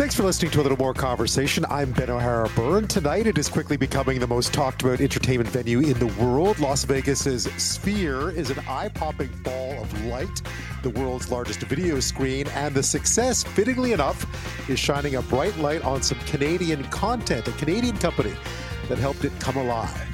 Thanks for listening to a little more conversation. I'm Ben O'Hara Byrne. Tonight, it is quickly becoming the most talked about entertainment venue in the world. Las Vegas's Sphere is an eye popping ball of light, the world's largest video screen, and the success, fittingly enough, is shining a bright light on some Canadian content, a Canadian company that helped it come alive.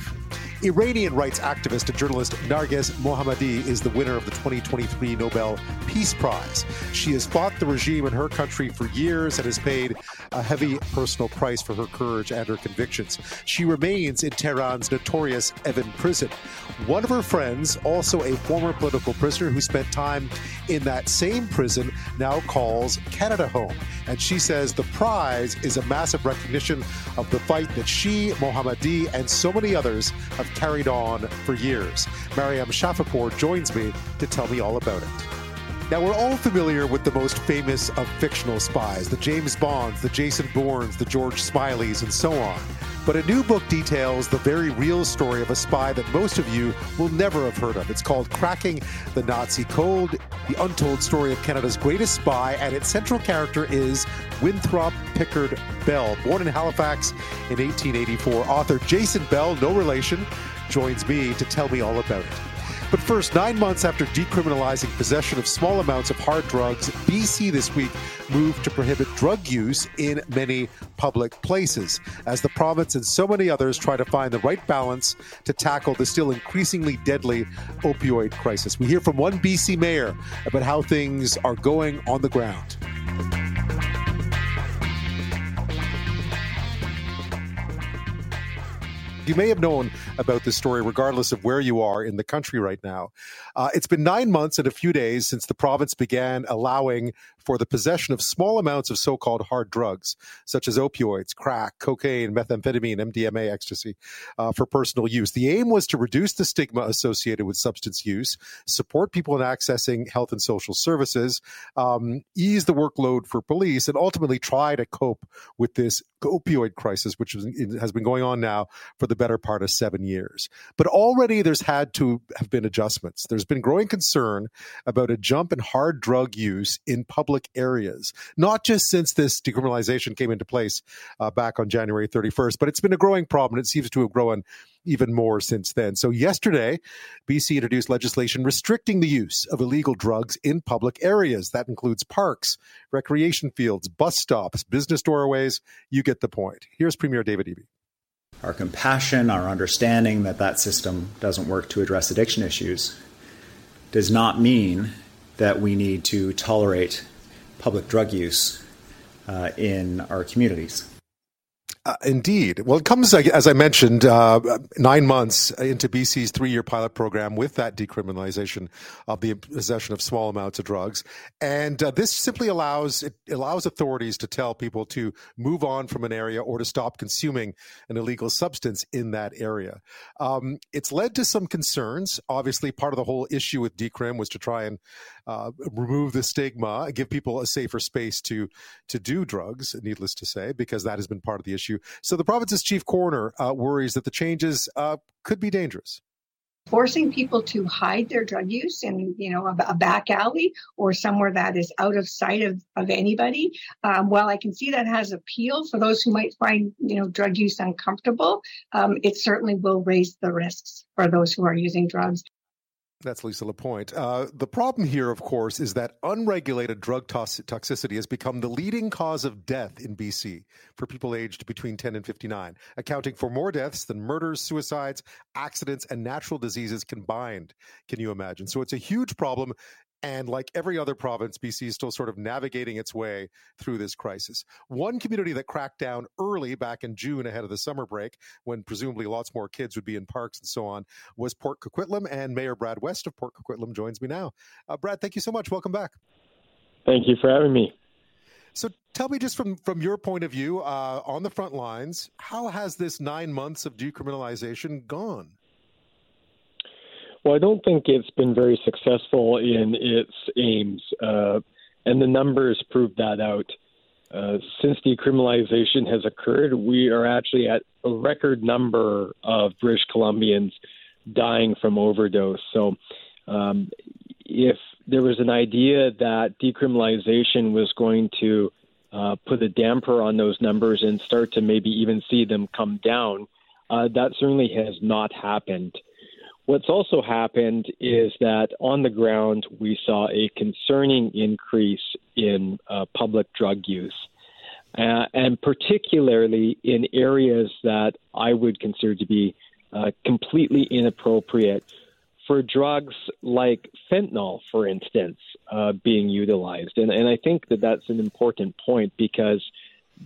Iranian rights activist and journalist Narges Mohammadi is the winner of the 2023 Nobel Peace Prize. She has fought the regime in her country for years and has paid a heavy personal price for her courage and her convictions. She remains in Tehran's notorious Evin prison. One of her friends, also a former political prisoner who spent time in that same prison, now calls Canada home. And she says the prize is a massive recognition of the fight that she, Mohammadi, and so many others have carried on for years. Maryam Shafipour joins me to tell me all about it. Now, we're all familiar with the most famous of fictional spies the James Bonds, the Jason Bournes, the George Smileys, and so on. But a new book details the very real story of a spy that most of you will never have heard of. It's called Cracking the Nazi Code, the untold story of Canada's greatest spy, and its central character is Winthrop Pickard Bell. Born in Halifax in 1884, author Jason Bell, no relation, joins me to tell me all about it. But first, nine months after decriminalizing possession of small amounts of hard drugs, BC this week moved to prohibit drug use in many public places, as the province and so many others try to find the right balance to tackle the still increasingly deadly opioid crisis. We hear from one BC mayor about how things are going on the ground. You may have known about this story regardless of where you are in the country right now. Uh, it's been nine months and a few days since the province began allowing for the possession of small amounts of so called hard drugs, such as opioids, crack, cocaine, methamphetamine, MDMA, ecstasy, uh, for personal use. The aim was to reduce the stigma associated with substance use, support people in accessing health and social services, um, ease the workload for police, and ultimately try to cope with this opioid crisis, which has been going on now for the better part of seven years. But already there's had to have been adjustments. There's been growing concern about a jump in hard drug use in public public areas, not just since this decriminalization came into place uh, back on January 31st, but it's been a growing problem. It seems to have grown even more since then. So, yesterday, BC introduced legislation restricting the use of illegal drugs in public areas. That includes parks, recreation fields, bus stops, business doorways. You get the point. Here's Premier David Eby. Our compassion, our understanding that that system doesn't work to address addiction issues does not mean that we need to tolerate public drug use uh, in our communities. Uh, indeed. Well, it comes, as I mentioned, uh, nine months into BC's three year pilot program with that decriminalization of the possession of small amounts of drugs. And uh, this simply allows, it allows authorities to tell people to move on from an area or to stop consuming an illegal substance in that area. Um, it's led to some concerns. Obviously, part of the whole issue with decrim was to try and uh, remove the stigma, give people a safer space to, to do drugs, needless to say, because that has been part of the issue. So the province's chief coroner uh, worries that the changes uh, could be dangerous forcing people to hide their drug use in you know a, a, back alley or somewhere that is out of sight of, of anybody um, while i can see that has appeal for those who might find you know drug use uncomfortable um, it certainly will raise the risks for those who are using drugs that's Lisa Lapointe. Uh, the problem here, of course, is that unregulated drug toxicity has become the leading cause of death in BC for people aged between 10 and 59, accounting for more deaths than murders, suicides, accidents, and natural diseases combined. Can you imagine? So it's a huge problem, and like every other province, BC is still sort of navigating its way through this crisis. One community that cracked down early back in June ahead of the summer break, when presumably lots more kids would be in parks and so on, was Port Coquitlam. And Mayor Brad West of Port Coquitlam joins me now. Uh, Brad, thank you so much. Welcome back. Thank you for having me. So tell me, just from from your point of view, uh, on the front lines, how has this nine months of decriminalization gone? Well, I don't think it's been very successful in its aims, uh, and the numbers prove that out. Uh, since decriminalization has occurred, we are actually at a record number of British Columbians dying from overdose. So, um, if there was an idea that decriminalization was going to uh, put a damper on those numbers and start to maybe even see them come down. Uh, that certainly has not happened. What's also happened is that on the ground, we saw a concerning increase in uh, public drug use, uh, and particularly in areas that I would consider to be uh, completely inappropriate for drugs like fentanyl, for instance, uh, being utilized. And, and I think that that's an important point because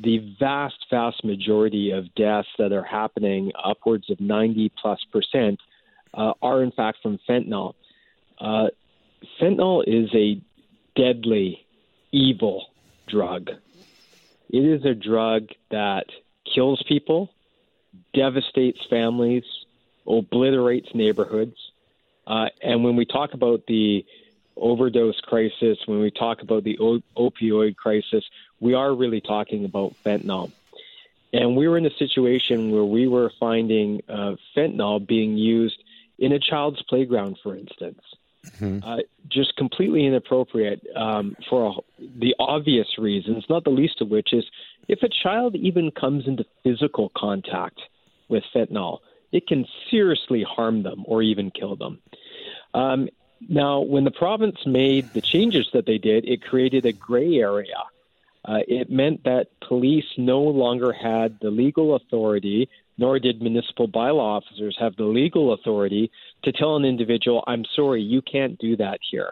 the vast, vast majority of deaths that are happening, upwards of 90 plus percent, uh, are in fact from fentanyl. Uh, fentanyl is a deadly, evil drug. It is a drug that kills people, devastates families, obliterates neighborhoods. Uh, and when we talk about the overdose crisis, when we talk about the o- opioid crisis, we are really talking about fentanyl. And we were in a situation where we were finding uh, fentanyl being used in a child's playground, for instance. Mm-hmm. Uh, just completely inappropriate um, for a, the obvious reasons, not the least of which is if a child even comes into physical contact with fentanyl, it can seriously harm them or even kill them. Um, now, when the province made the changes that they did, it created a gray area. Uh, it meant that police no longer had the legal authority, nor did municipal bylaw officers have the legal authority to tell an individual, I'm sorry, you can't do that here.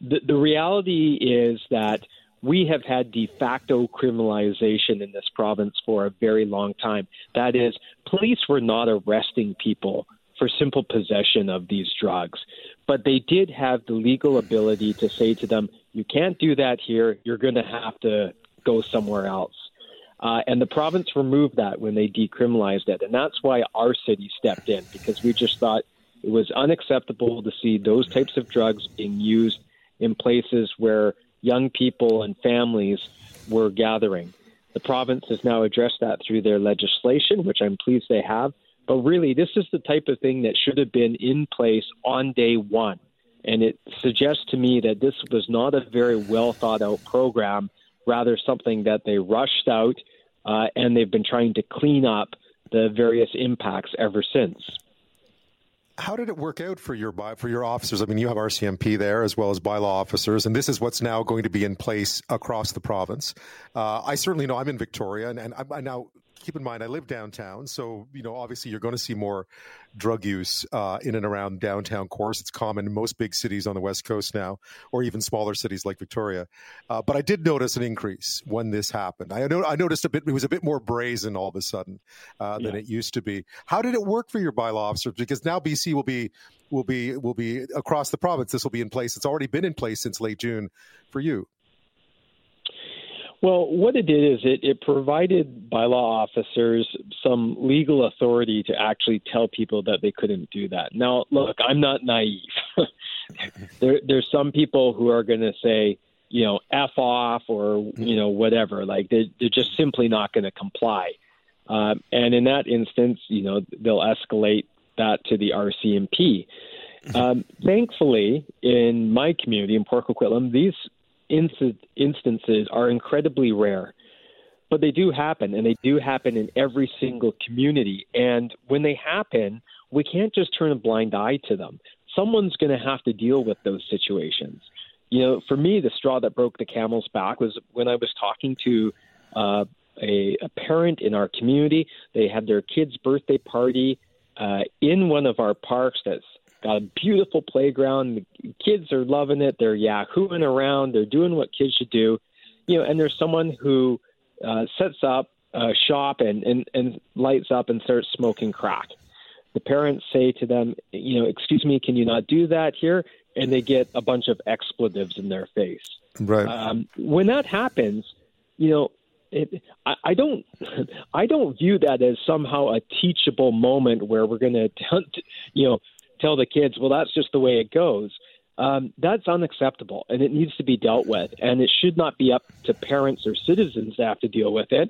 The, the reality is that we have had de facto criminalization in this province for a very long time. That is, police were not arresting people for simple possession of these drugs. But they did have the legal ability to say to them, you can't do that here. You're going to have to go somewhere else. Uh, and the province removed that when they decriminalized it. And that's why our city stepped in because we just thought it was unacceptable to see those types of drugs being used in places where young people and families were gathering. The province has now addressed that through their legislation, which I'm pleased they have. But really, this is the type of thing that should have been in place on day one. And it suggests to me that this was not a very well thought out program, rather, something that they rushed out uh, and they've been trying to clean up the various impacts ever since. How did it work out for your for your officers? I mean, you have RCMP there as well as bylaw officers, and this is what's now going to be in place across the province. Uh, I certainly know I'm in Victoria, and, and I, I now keep in mind, I live downtown, so you know, obviously, you're going to see more drug use uh, in and around downtown cores. It's common in most big cities on the west coast now, or even smaller cities like Victoria. Uh, but I did notice an increase when this happened. I, know, I noticed a bit; it was a bit more brazen all of a sudden uh, than yeah. it used to be. How did it work for your bylaw officers? Because now BC will be will be will be across the province. This will be in place. It's already been in place since late June for you. Well, what it did is it, it provided bylaw officers some legal authority to actually tell people that they couldn't do that. Now, look, I'm not naive. there, there's some people who are going to say, you know, f off or you know whatever. Like they, they're just simply not going to comply. Uh, and in that instance, you know, they'll escalate that to the RCMP. Um, thankfully, in my community in Port Coquitlam, these instances are incredibly rare, but they do happen, and they do happen in every single community. And when they happen, we can't just turn a blind eye to them. Someone's going to have to deal with those situations. You know, for me, the straw that broke the camel's back was when I was talking to uh, a, a parent in our community. They had their kid's birthday party uh, in one of our parks that's Got a beautiful playground. The kids are loving it. They're yahooing around. They're doing what kids should do. You know, and there's someone who uh, sets up a shop and, and, and lights up and starts smoking crack. The parents say to them, you know, excuse me, can you not do that here? And they get a bunch of expletives in their face. Right. Um, when that happens, you know, it, I, I don't, I don't view that as somehow a teachable moment where we're going to, you know, tell the kids, well, that's just the way it goes. Um, that's unacceptable and it needs to be dealt with. And it should not be up to parents or citizens to have to deal with it.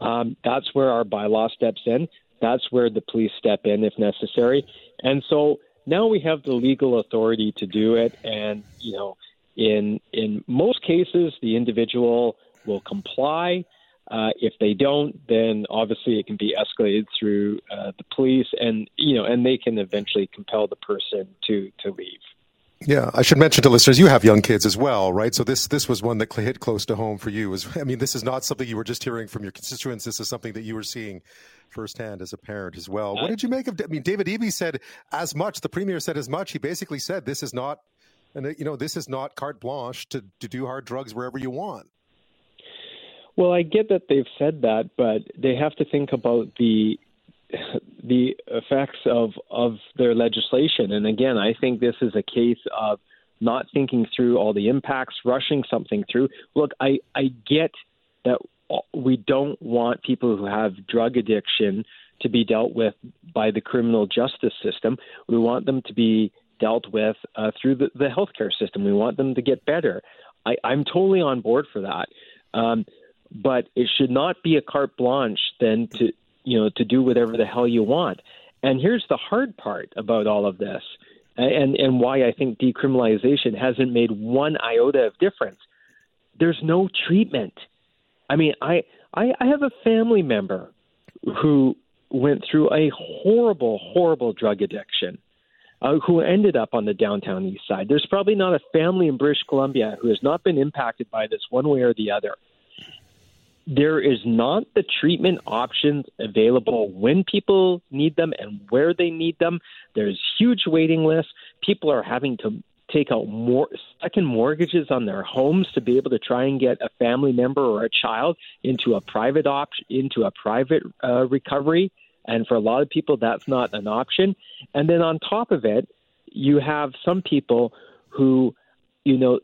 Um, that's where our bylaw steps in. That's where the police step in if necessary. And so now we have the legal authority to do it. And, you know, in, in most cases, the individual will comply. Uh, if they don't, then obviously it can be escalated through uh, the police, and you know, and they can eventually compel the person to to leave. Yeah, I should mention to listeners, you have young kids as well, right? So this this was one that hit close to home for you. Was I mean, this is not something you were just hearing from your constituents. This is something that you were seeing firsthand as a parent as well. What did you make of? I mean, David Eby said as much. The premier said as much. He basically said this is not, and you know, this is not carte blanche to to do hard drugs wherever you want. Well, I get that they've said that, but they have to think about the the effects of of their legislation. And again, I think this is a case of not thinking through all the impacts, rushing something through. Look, I I get that we don't want people who have drug addiction to be dealt with by the criminal justice system. We want them to be dealt with uh, through the, the healthcare system. We want them to get better. I, I'm totally on board for that. Um, but it should not be a carte blanche then to you know to do whatever the hell you want. And here's the hard part about all of this, and and why I think decriminalization hasn't made one iota of difference. There's no treatment. I mean, I I, I have a family member who went through a horrible, horrible drug addiction. Uh, who ended up on the downtown east side. There's probably not a family in British Columbia who has not been impacted by this one way or the other there is not the treatment options available when people need them and where they need them. There's huge waiting lists. People are having to take out more second mortgages on their homes to be able to try and get a family member or a child into a private option into a private uh, recovery and for a lot of people that's not an option and then on top of it you have some people who you know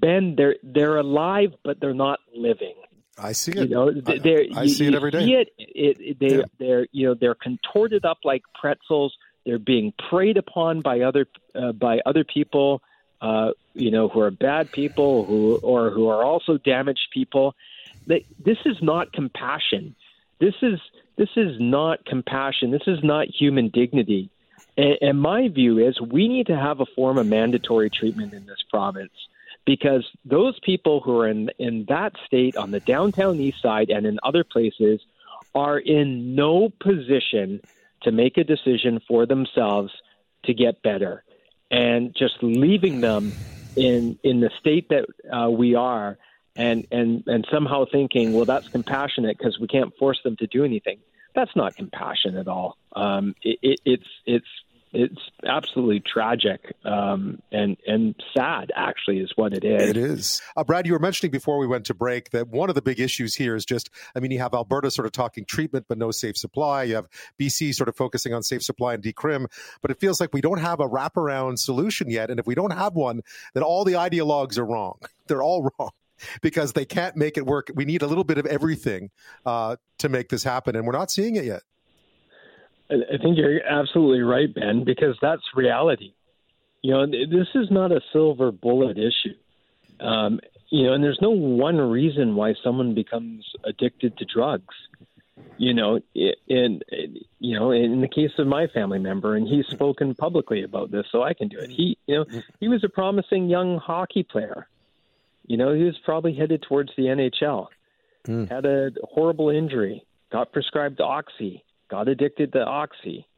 Ben, they're they're alive, but they're not living. I see it. You know, they're, I, I see it every day. See it, it, it they, yeah. They're you know they're contorted up like pretzels. They're being preyed upon by other uh, by other people. Uh, you know, who are bad people, who or who are also damaged people. They, this is not compassion. This is this is not compassion. This is not human dignity. And, and my view is we need to have a form of mandatory treatment in this province because those people who are in in that state on the downtown east side and in other places are in no position to make a decision for themselves to get better. And just leaving them in in the state that uh, we are and and and somehow thinking well that's compassionate because we can't force them to do anything. That's not compassion at all. Um, it, it, it's it's it's absolutely tragic um, and and sad. Actually, is what it is. It is. Uh, Brad, you were mentioning before we went to break that one of the big issues here is just. I mean, you have Alberta sort of talking treatment, but no safe supply. You have BC sort of focusing on safe supply and decrim, but it feels like we don't have a wraparound solution yet. And if we don't have one, then all the ideologues are wrong. They're all wrong because they can't make it work. We need a little bit of everything uh, to make this happen, and we're not seeing it yet. I think you're absolutely right, Ben, because that's reality. You know, this is not a silver bullet issue. Um, you know, and there's no one reason why someone becomes addicted to drugs. You know, in you know, in the case of my family member, and he's spoken publicly about this, so I can do it. He, you know, he was a promising young hockey player. You know, he was probably headed towards the NHL. Mm. Had a horrible injury, got prescribed oxy, got addicted to oxy,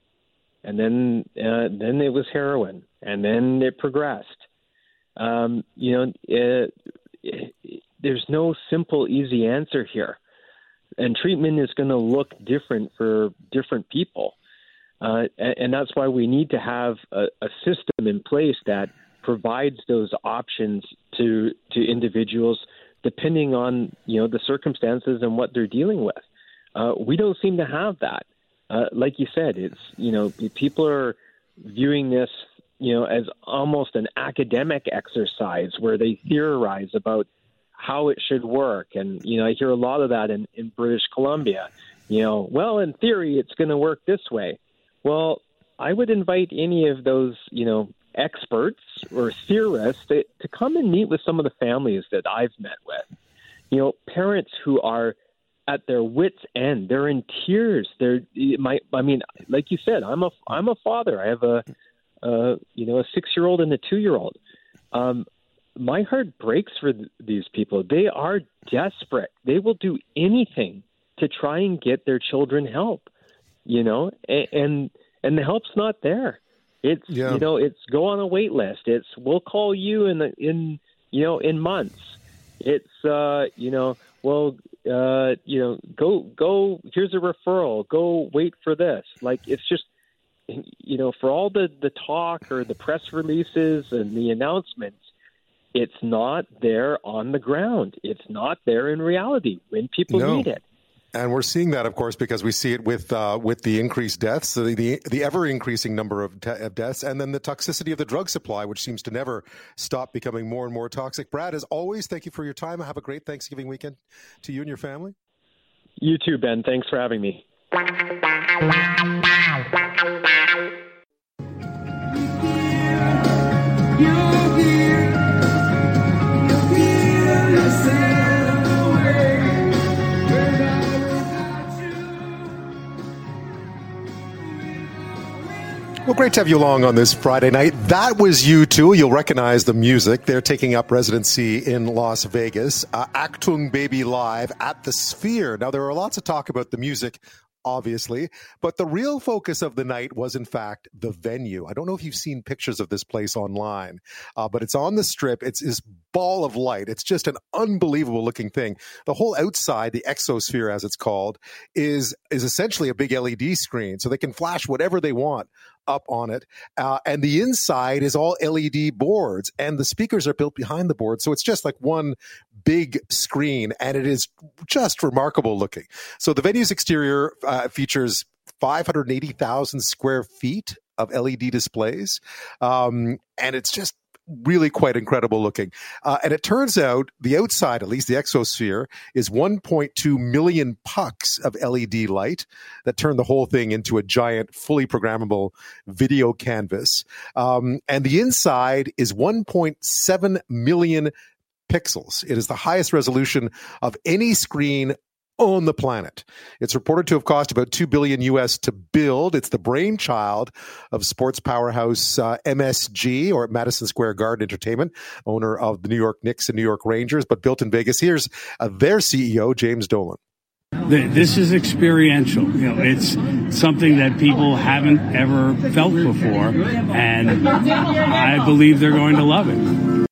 and then uh, then it was heroin, and then it progressed. Um, you know, it, it, there's no simple, easy answer here, and treatment is going to look different for different people, uh, and, and, that's why we need to have a, a system in place that provides those options to to individuals depending on you know the circumstances and what they're dealing with. Uh, we don't seem to have that uh, like you said, it's you know people are viewing this you know as almost an academic exercise where they theorize about how it should work, and you know I hear a lot of that in, in British Columbia. You know, well, in theory, it's going to work this way. Well, I would invite any of those you know experts or theorists to, to come and meet with some of the families that I've met with. You know, parents who are at their wits end. They're in tears. They're my. I mean, like you said, I'm a I'm a father. I have a, uh, you know, a six year old and a two year old. Um, my heart breaks for th- these people. They are desperate. They will do anything to try and get their children help. You know, and and, and the help's not there. It's yeah. you know, it's go on a wait list. It's we'll call you in the, in you know in months. It's uh, you know, well, uh, you know, go go. Here's a referral. Go wait for this. Like it's just you know, for all the the talk or the press releases and the announcements, it's not there on the ground. It's not there in reality when people no. need it. And we're seeing that, of course, because we see it with uh, with the increased deaths, the the, the ever increasing number of, te- of, deaths, and then the toxicity of the drug supply, which seems to never stop becoming more and more toxic. Brad, as always, thank you for your time. Have a great Thanksgiving weekend to you and your family. You too, Ben. Thanks for having me. Well, great to have you along on this Friday night. That was U2. You'll recognize the music. They're taking up residency in Las Vegas. Uh, Achtung Baby Live at the Sphere. Now, there are lots of talk about the music obviously. But the real focus of the night was, in fact, the venue. I don't know if you've seen pictures of this place online, uh, but it's on the strip. It's this ball of light. It's just an unbelievable looking thing. The whole outside, the exosphere, as it's called, is is essentially a big LED screen, so they can flash whatever they want up on it. Uh, and the inside is all LED boards, and the speakers are built behind the board. So it's just like one big screen, and it is just remarkable looking. So the venue's exterior uh, features 580,000 square feet of LED displays. Um, and it's just really quite incredible looking. Uh, and it turns out the outside, at least the exosphere, is 1.2 million pucks of LED light that turn the whole thing into a giant, fully programmable video canvas. Um, and the inside is 1.7 million pixels. It is the highest resolution of any screen on the planet. It's reported to have cost about 2 billion US to build. It's the brainchild of sports powerhouse uh, MSG or Madison Square Garden Entertainment, owner of the New York Knicks and New York Rangers, but built in Vegas. Here's uh, their CEO, James Dolan. This is experiential. You know, it's something that people haven't ever felt before, and I believe they're going to love it.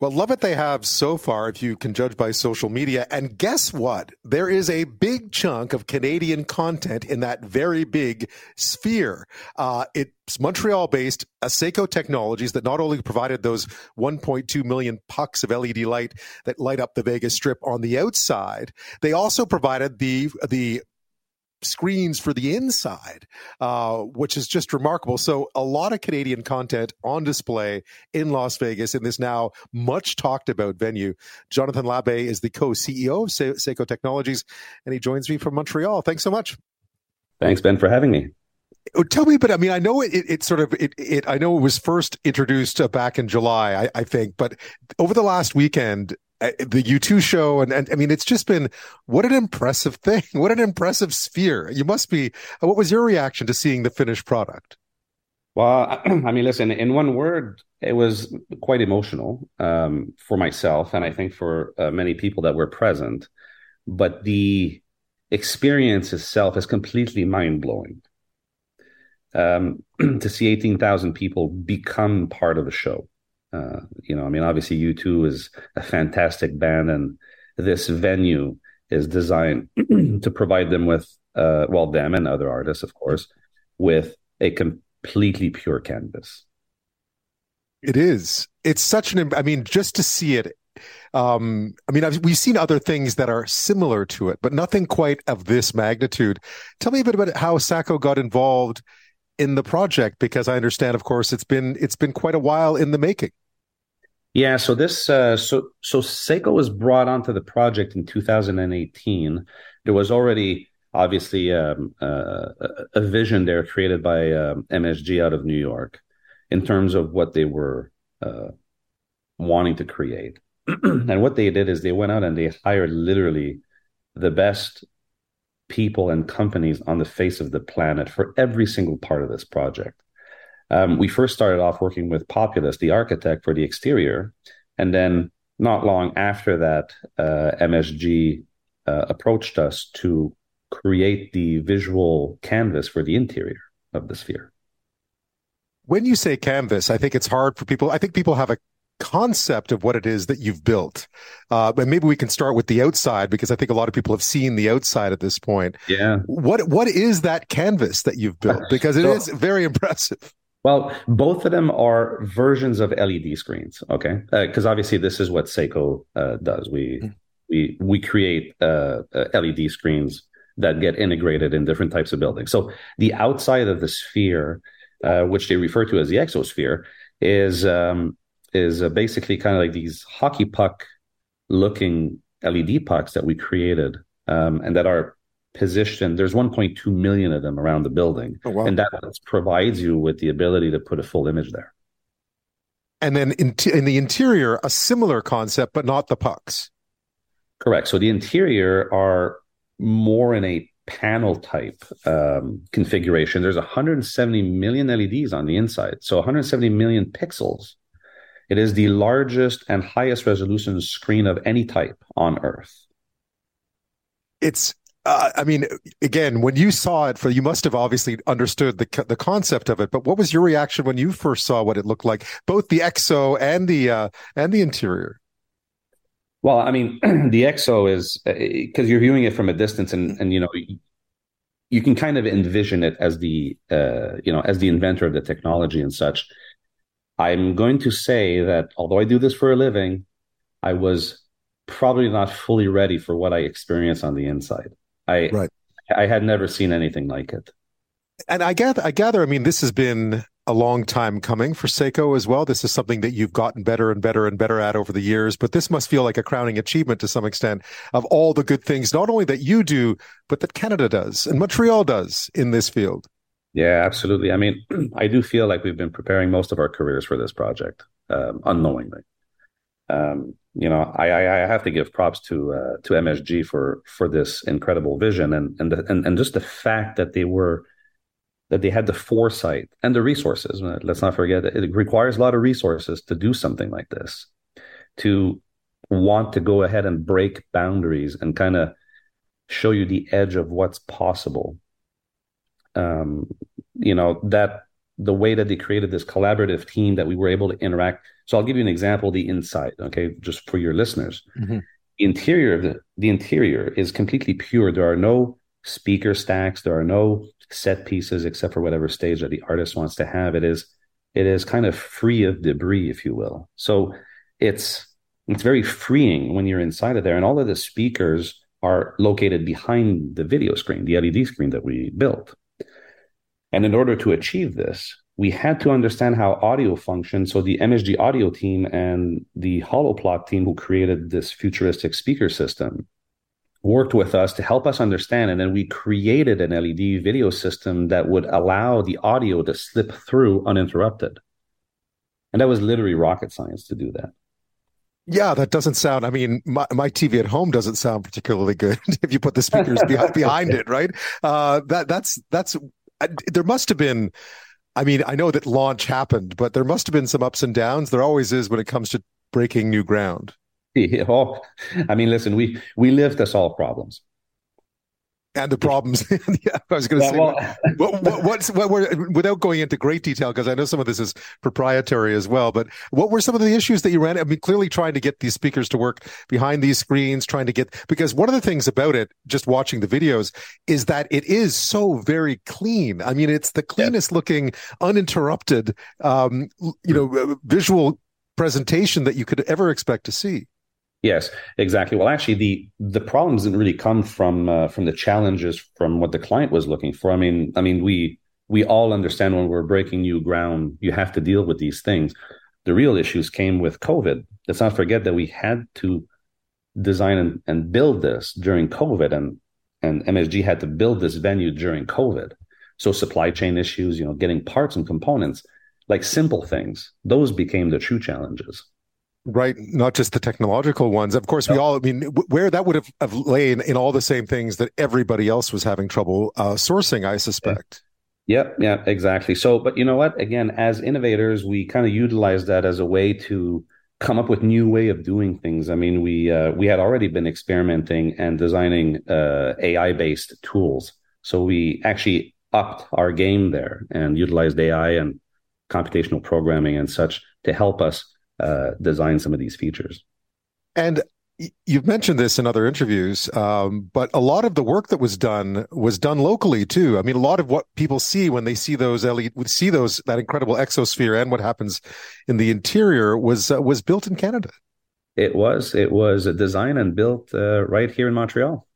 Well, love it they have so far, if you can judge by social media. And guess what? There is a big chunk of Canadian content in that very big sphere. Uh, it's Montreal based SACO Technologies that not only provided those 1.2 million pucks of LED light that light up the Vegas Strip on the outside, they also provided the, the screens for the inside, uh, which is just remarkable. So, a lot of Canadian content on display in Las Vegas in this now much talked about venue. Jonathan Labbee is the co CEO of Se- SACO Technologies, and he joins me from Montreal. Thanks so much. Thanks, Ben, for having me. Oh, tell me, but I mean, I know it, it, sort of it, it. I know it was first introduced uh, back in July, I, I think, but over the last weekend, the U2 show. And, and I mean, it's just been what an impressive thing. What an impressive sphere. You must be. Uh, what was your reaction to seeing the finished product? Well, I mean, listen, in one word, it was quite emotional um, for myself, and I think for uh, many people that were present. But the experience itself is completely mind blowing. Um, to see 18,000 people become part of a show uh, you know, I mean, obviously, U2 is a fantastic band, and this venue is designed to provide them with, uh, well, them and other artists, of course, with a completely pure canvas. It is. It's such an. I mean, just to see it. Um, I mean, I've, we've seen other things that are similar to it, but nothing quite of this magnitude. Tell me a bit about how SACO got involved in the project, because I understand, of course, it's been it's been quite a while in the making. Yeah, so this uh, so so SACO was brought onto the project in 2018. There was already obviously um, uh, a vision there created by um, MSG out of New York in terms of what they were uh, wanting to create. and what they did is they went out and they hired literally the best people and companies on the face of the planet for every single part of this project. Um, we first started off working with Populous, the architect for the exterior, And then not long after that, uh, MSG uh, approached us to create the visual canvas for the interior of the sphere. When you say canvas, I think it's hard for people. I think people have a concept of what it is that you've built. Uh, but maybe we can start with the outside because I think a lot of people have seen the outside at this point. Yeah. What what is that canvas that you've built? Because it so, is very impressive. Well, both of them are versions of LED screens. Okay, because uh, obviously this is what SACO uh, does. We mm. we we create uh, uh LED screens that get integrated in different types of buildings. So the outside of the sphere, uh, which they refer to as the exosphere, is um, is uh, basically kind of like these hockey puck looking LED pucks that we created um, and that are positioned. There's 1.2 million of them around the building, oh, wow. and that provides you with the ability to put a full image there. And then in, t- in the interior, a similar concept, but not the pucks. Correct. So the interior are more in a panel type um, configuration. There's 170 million LEDs on the inside, so 170 million pixels. It is the largest and highest resolution screen of any type on Earth. It's uh, I mean, again, when you saw it, for you must have obviously understood the the concept of it. But what was your reaction when you first saw what it looked like, both the EXO and the uh, and the interior? Well, I mean, the EXO is because uh, you're viewing it from a distance, and and you know you can kind of envision it as the uh, you know as the inventor of the technology and such. I'm going to say that although I do this for a living, I was probably not fully ready for what I experienced on the inside. I right. I had never seen anything like it. And I gather, I gather, I mean, this has been a long time coming for SACO as well. This is something that you've gotten better and better and better at over the years, but this must feel like a crowning achievement to some extent of all the good things, not only that you do, but that Canada does and Montreal does in this field. Yeah, absolutely. I mean, I do feel like we've been preparing most of our careers for this project um, unknowingly. Um, you know, I, I, have to give props to uh, to MSG for for this incredible vision and and, the, and and just the fact that they were that they had the foresight and the resources. Let's not forget it requires a lot of resources to do something like this, to want to go ahead and break boundaries and kind of show you the edge of what's possible. Um, you know that the way that they created this collaborative team that we were able to interact. So I'll give you an example: the inside, okay, just for your listeners. Mm-hmm. The interior of the the interior is completely pure. There are no speaker stacks. There are no set pieces except for whatever stage that the artist wants to have. It is it is kind of free of debris, if you will. So it's it's very freeing when you're inside of there, and all of the speakers are located behind the video screen, the LED screen that we built. And in order to achieve this, we had to understand how audio functions. So the MSG audio team and the Holoplot team who created this futuristic speaker system worked with us to help us understand. And then we created an LED video system that would allow the audio to slip through uninterrupted. And that was literally rocket science to do that. Yeah, that doesn't sound. I mean, my, my TV at home doesn't sound particularly good if you put the speakers behind, behind it, right? Uh, that that's that's there must have been I mean, I know that launch happened, but there must have been some ups and downs. There always is when it comes to breaking new ground. Yeah, well, I mean, listen, we we live to solve problems and the problems. yeah, I was going to yeah, say, well, what, what, what's what were without going into great detail because I know some of this is proprietary as well. But what were some of the issues that you ran? I mean, clearly trying to get these speakers to work behind these screens, trying to get because one of the things about it, just watching the videos, is that it is so very clean. I mean, it's the cleanest yeah. looking, uninterrupted, um, you know, visual presentation that you could ever expect to see. Yes, exactly. Well, actually, the the problems didn't really come from uh, from the challenges from what the client was looking for. I mean, I mean, we we all understand when we're breaking new ground, you have to deal with these things. The real issues came with COVID. Let's not forget that we had to design and, and build this during COVID, and and MSG had to build this venue during COVID. So supply chain issues, you know, getting parts and components, like simple things, those became the true challenges right not just the technological ones of course we all i mean where that would have, have lain in all the same things that everybody else was having trouble uh, sourcing i suspect Yep, yeah, exactly. So, but you know what? Again, as innovators, we kind of utilize that as a way to come up with new way of doing things. I mean, we uh, we had already been experimenting and designing uh, AI based tools, so we actually upped our game there and utilized AI and computational programming and such to help us uh, design some of these features. And you've mentioned this in other interviews, um, but a lot of the work that was done was done locally too. I mean, a lot of what people see when they see those LED, see those that incredible exosphere and what happens in the interior was uh, was built in Canada. It was. It was designed and built uh, right here in Montreal.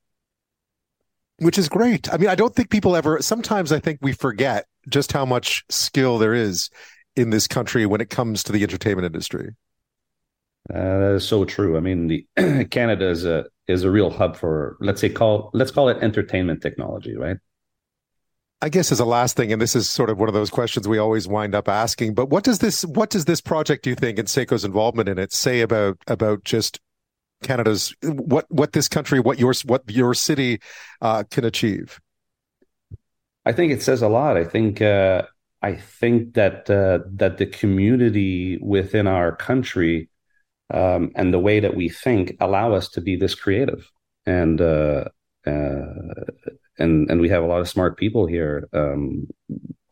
Which is great. I mean, I don't think people ever. Sometimes I think we forget just how much skill there is in this country when it comes to the entertainment industry. Uh, that is so true. I mean, the Canada is a is a real hub for let's say call let's call it entertainment technology, right? I guess as a last thing, and this is sort of one of those questions we always wind up asking, but what does this what does this project do you think and SACO's involvement in it say about about just Canada's what what this country what your what your city uh, can achieve? I think it says a lot. I think uh, I think that uh, that the community within our country um, and the way that we think allow us to be this creative. And uh, uh, and and we have a lot of smart people here um,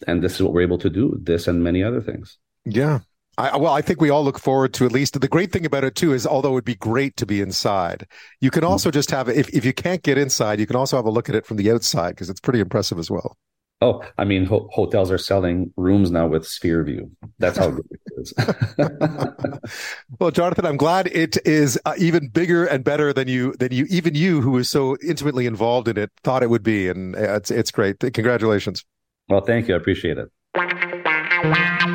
and this is what we're able to do this and many other things. Yeah. I, well, I think we all look forward to at least the great thing about it too is although it would be great to be inside, you can also just have if if you can't get inside, you can also have a look at it from the outside because it's pretty impressive as well. Oh, I mean, ho- hotels are selling rooms now with sphere view. That's how good it is. well, Jonathan, I'm glad it is uh, even bigger and better than you than you even you who was so intimately involved in it thought it would be, and uh, it's it's great. Congratulations. Well, thank you. I appreciate it.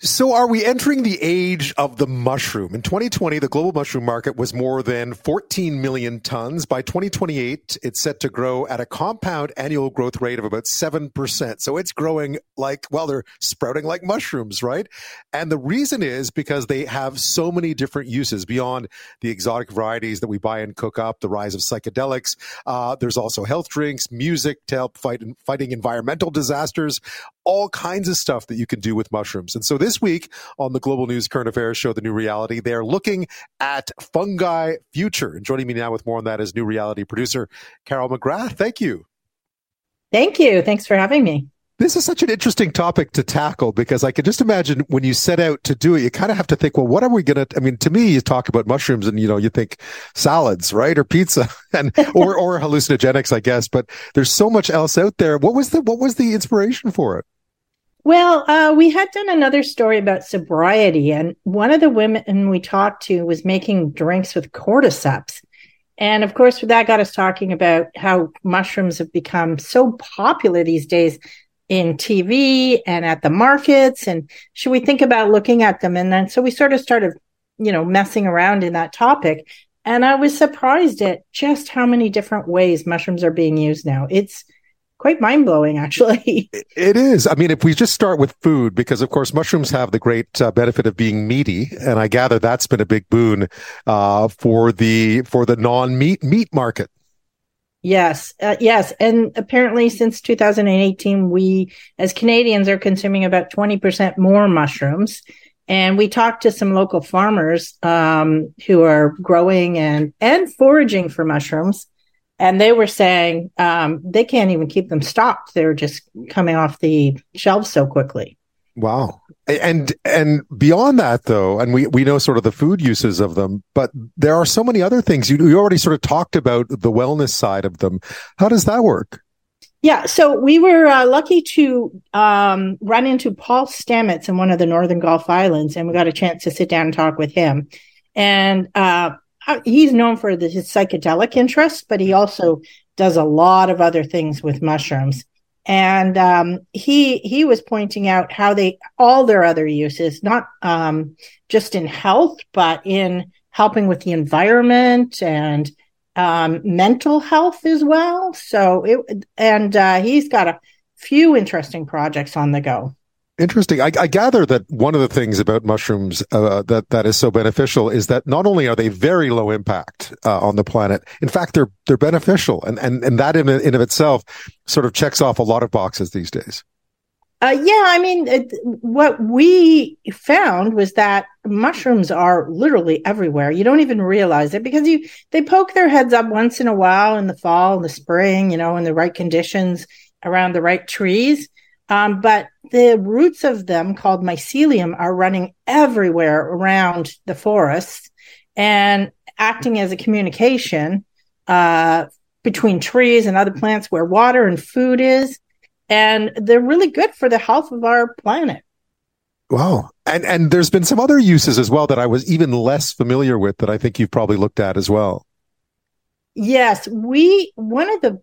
So, are we entering the age of the mushroom? In 2020, the global mushroom market was more than 14 million tons. By 2028, it's set to grow at a compound annual growth rate of about 7%. So, it's growing like, well, they're sprouting like mushrooms, right? And the reason is because they have so many different uses beyond the exotic varieties that we buy and cook up, the rise of psychedelics. Uh, there's also health drinks, music to help fight fighting environmental disasters, all kinds of stuff that you can do with mushrooms. And so this week on the Global News Current Affairs show, The New Reality, they're looking at fungi future. And joining me now with more on that is New Reality producer Carol McGrath. Thank you. Thank you. Thanks for having me. This is such an interesting topic to tackle because I can just imagine when you set out to do it, you kind of have to think, well, what are we going to, I mean, to me, you talk about mushrooms and, you know, you think salads, right? Or pizza and, or, or hallucinogenics, I guess, but there's so much else out there. What was the, what was the inspiration for it? Well, uh, we had done another story about sobriety, and one of the women we talked to was making drinks with cordyceps. And of course, that got us talking about how mushrooms have become so popular these days in TV and at the markets. And should we think about looking at them? And then so we sort of started, you know, messing around in that topic. And I was surprised at just how many different ways mushrooms are being used now. It's quite mind blowing, actually. It is. I mean, if we just start with food, because of course mushrooms have the great uh, benefit of being meaty, and I gather that's been a big boon uh, for the for the non meat meat market. Yes, uh, yes, and apparently since 2018, we as Canadians are consuming about 20 percent more mushrooms. And we talked to some local farmers um, who are growing and and foraging for mushrooms and they were saying um, they can't even keep them stocked. They're just coming off the shelves so quickly. Wow. And and beyond that though, and we, we know sort of the food uses of them, but there are so many other things. You, you already sort of talked about the wellness side of them. How does that work? Yeah, so we were uh, lucky to um, run into Paul Stamets in one of the Northern Gulf Islands, and we got a chance to sit down and talk with him. And uh, uh, he's known for the, his psychedelic interests, but he also does a lot of other things with mushrooms. And um, he he was pointing out how they all their other uses, not um, just in health, but in helping with the environment and um, mental health as well. So it and uh, he's got a few interesting projects on the go. Interesting. I, I, gather that one of the things about mushrooms uh, that that is so beneficial is that not only are they very low impact uh, on the planet, in fact, they're they're beneficial, and and and that in in of itself sort of checks off a lot of boxes these days. Uh, yeah, I mean, it, what we found was that mushrooms are literally everywhere. You don't even realize it because you they poke their heads up once in a while in the fall, in the spring, you know, in the right conditions around the right trees. Um, but the roots of them, called mycelium, are running everywhere around the forest and acting as a communication uh, between trees and other plants where water and food is and they're really good for the health of our planet. Wow. And and there's been some other uses as well that I was even less familiar with that I think you've probably looked at as well. Yes, we one of the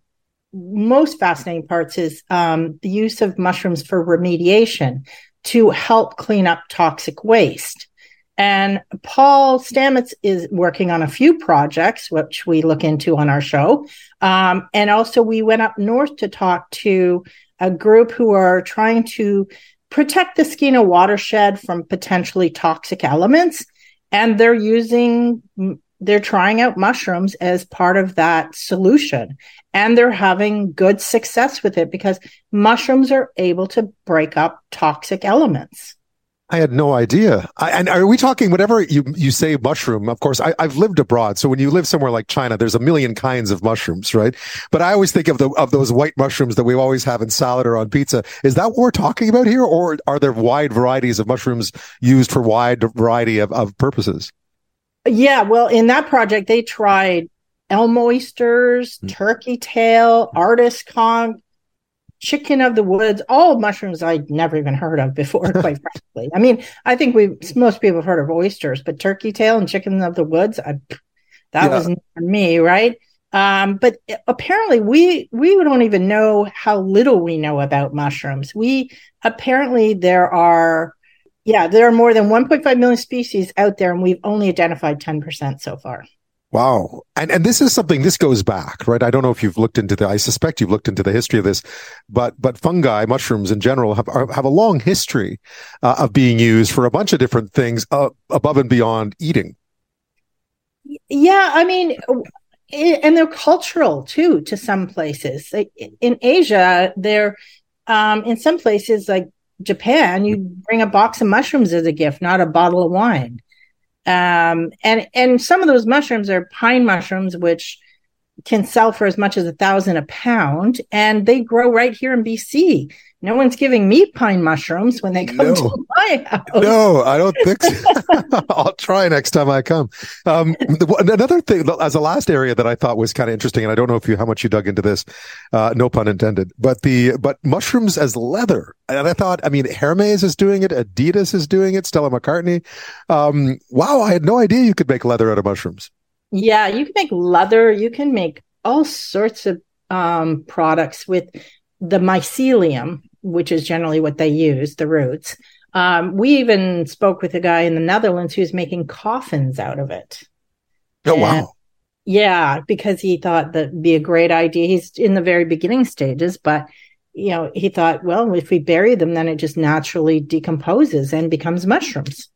most fascinating parts is um, the use of mushrooms for remediation to help clean up toxic waste. And Paul Stamets is working on a few projects, which we look into on our show. Um, and also, we went up north to talk to a group who are trying to protect the Skeena watershed from potentially toxic elements. And they're using, they're trying out mushrooms as part of that solution. And they're having good success with it because mushrooms are able to break up toxic elements. I had no idea. I, and are we talking whatever you you say mushroom? Of course, I, have lived abroad, so when you live somewhere like China, there's a million kinds of mushrooms, right? But I always think of the of those white mushrooms that we always have in salad or on pizza. Is that what we're talking about here, or are there wide varieties of mushrooms used for wide variety of, of purposes? Yeah, well, in that project, they tried elm oysters, mm. turkey tail, artist conch, chicken of the woods, all mushrooms I'd never even heard of before, quite frankly. I mean, I think we most people have heard of oysters, but turkey tail and chicken of the woods, I, that yeah. was me, right? Um, but apparently we we don't even know how little we know about mushrooms. We apparently there are yeah, there are more than 1.5 million species out there and we've only identified 10% so far. Wow. And and this is something this goes back, right? I don't know if you've looked into the I suspect you've looked into the history of this, but but fungi, mushrooms in general have are, have a long history uh, of being used for a bunch of different things uh, above and beyond eating. Yeah, I mean and they're cultural too to some places. Like in Asia, they're um, in some places like Japan, you bring a box of mushrooms as a gift, not a bottle of wine. Um, and and some of those mushrooms are pine mushrooms, which can sell for as much as a thousand a pound, and they grow right here in BC. No one's giving me pine mushrooms when they come no. to my house. No, I don't think so. I'll try next time I come. Um, another thing, as a last area that I thought was kind of interesting, and I don't know if you how much you dug into this, uh, no pun intended, but the but mushrooms as leather. And I thought, I mean, Hermes is doing it, Adidas is doing it, Stella McCartney. Um, wow, I had no idea you could make leather out of mushrooms. Yeah, you can make leather. You can make all sorts of um, products with the mycelium, which is generally what they use, the roots. Um, we even spoke with a guy in the Netherlands who's making coffins out of it. Oh, and, wow. Yeah, because he thought that'd be a great idea. He's in the very beginning stages, but you know, he thought, well, if we bury them, then it just naturally decomposes and becomes mushrooms.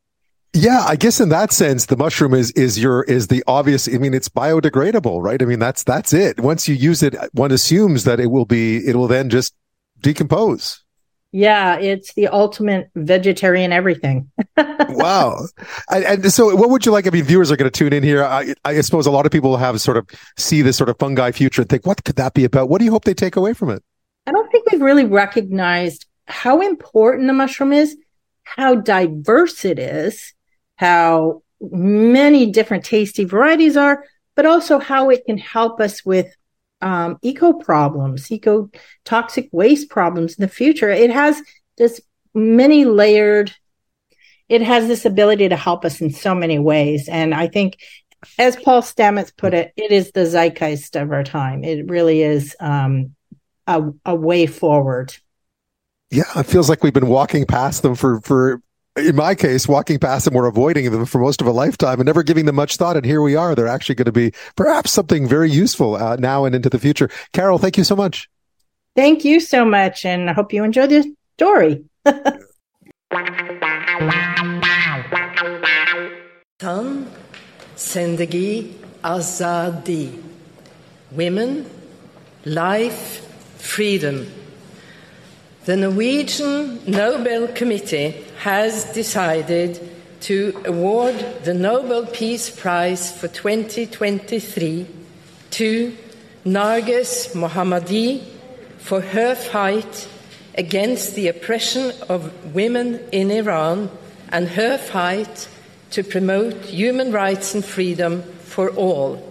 Yeah, I guess in that sense, the mushroom is is your is the obvious. I mean, it's biodegradable, right? I mean, that's that's it. Once you use it, one assumes that it will be it will then just decompose. Yeah, it's the ultimate vegetarian everything. wow. And, and, so, what would you like? I mean, viewers are going to tune in here. I, I, suppose a lot of people have sort of see this sort of fungi future and think, what could that be about? What do you hope they take away from it? I don't think we've really recognized how important the mushroom is, how diverse it is, how many different tasty varieties are, but also how it can help us with um, eco problems, eco toxic waste problems in the future. It has this many layered, it has this ability to help us in so many ways. And I think, as Paul Stamets put it, it is the zeitgeist of our time. It really is um, a, a way forward. Yeah, it feels like we've been walking past them for for in my case, walking past them, we're avoiding them for most of a lifetime and never giving them much thought. And here we are. They're actually going to be perhaps something very useful uh, now and into the future. Carol, thank you so much. Thank you so much. And I hope you enjoy the story. Zan Zendegi Azadi. Women, life, freedom. the Norwegian Nobel Committee has decided to award the Nobel Peace Prize for 2023 to Narges Mohammadi for her fight against the oppression of women in Iran and her fight to promote human rights and freedom for all.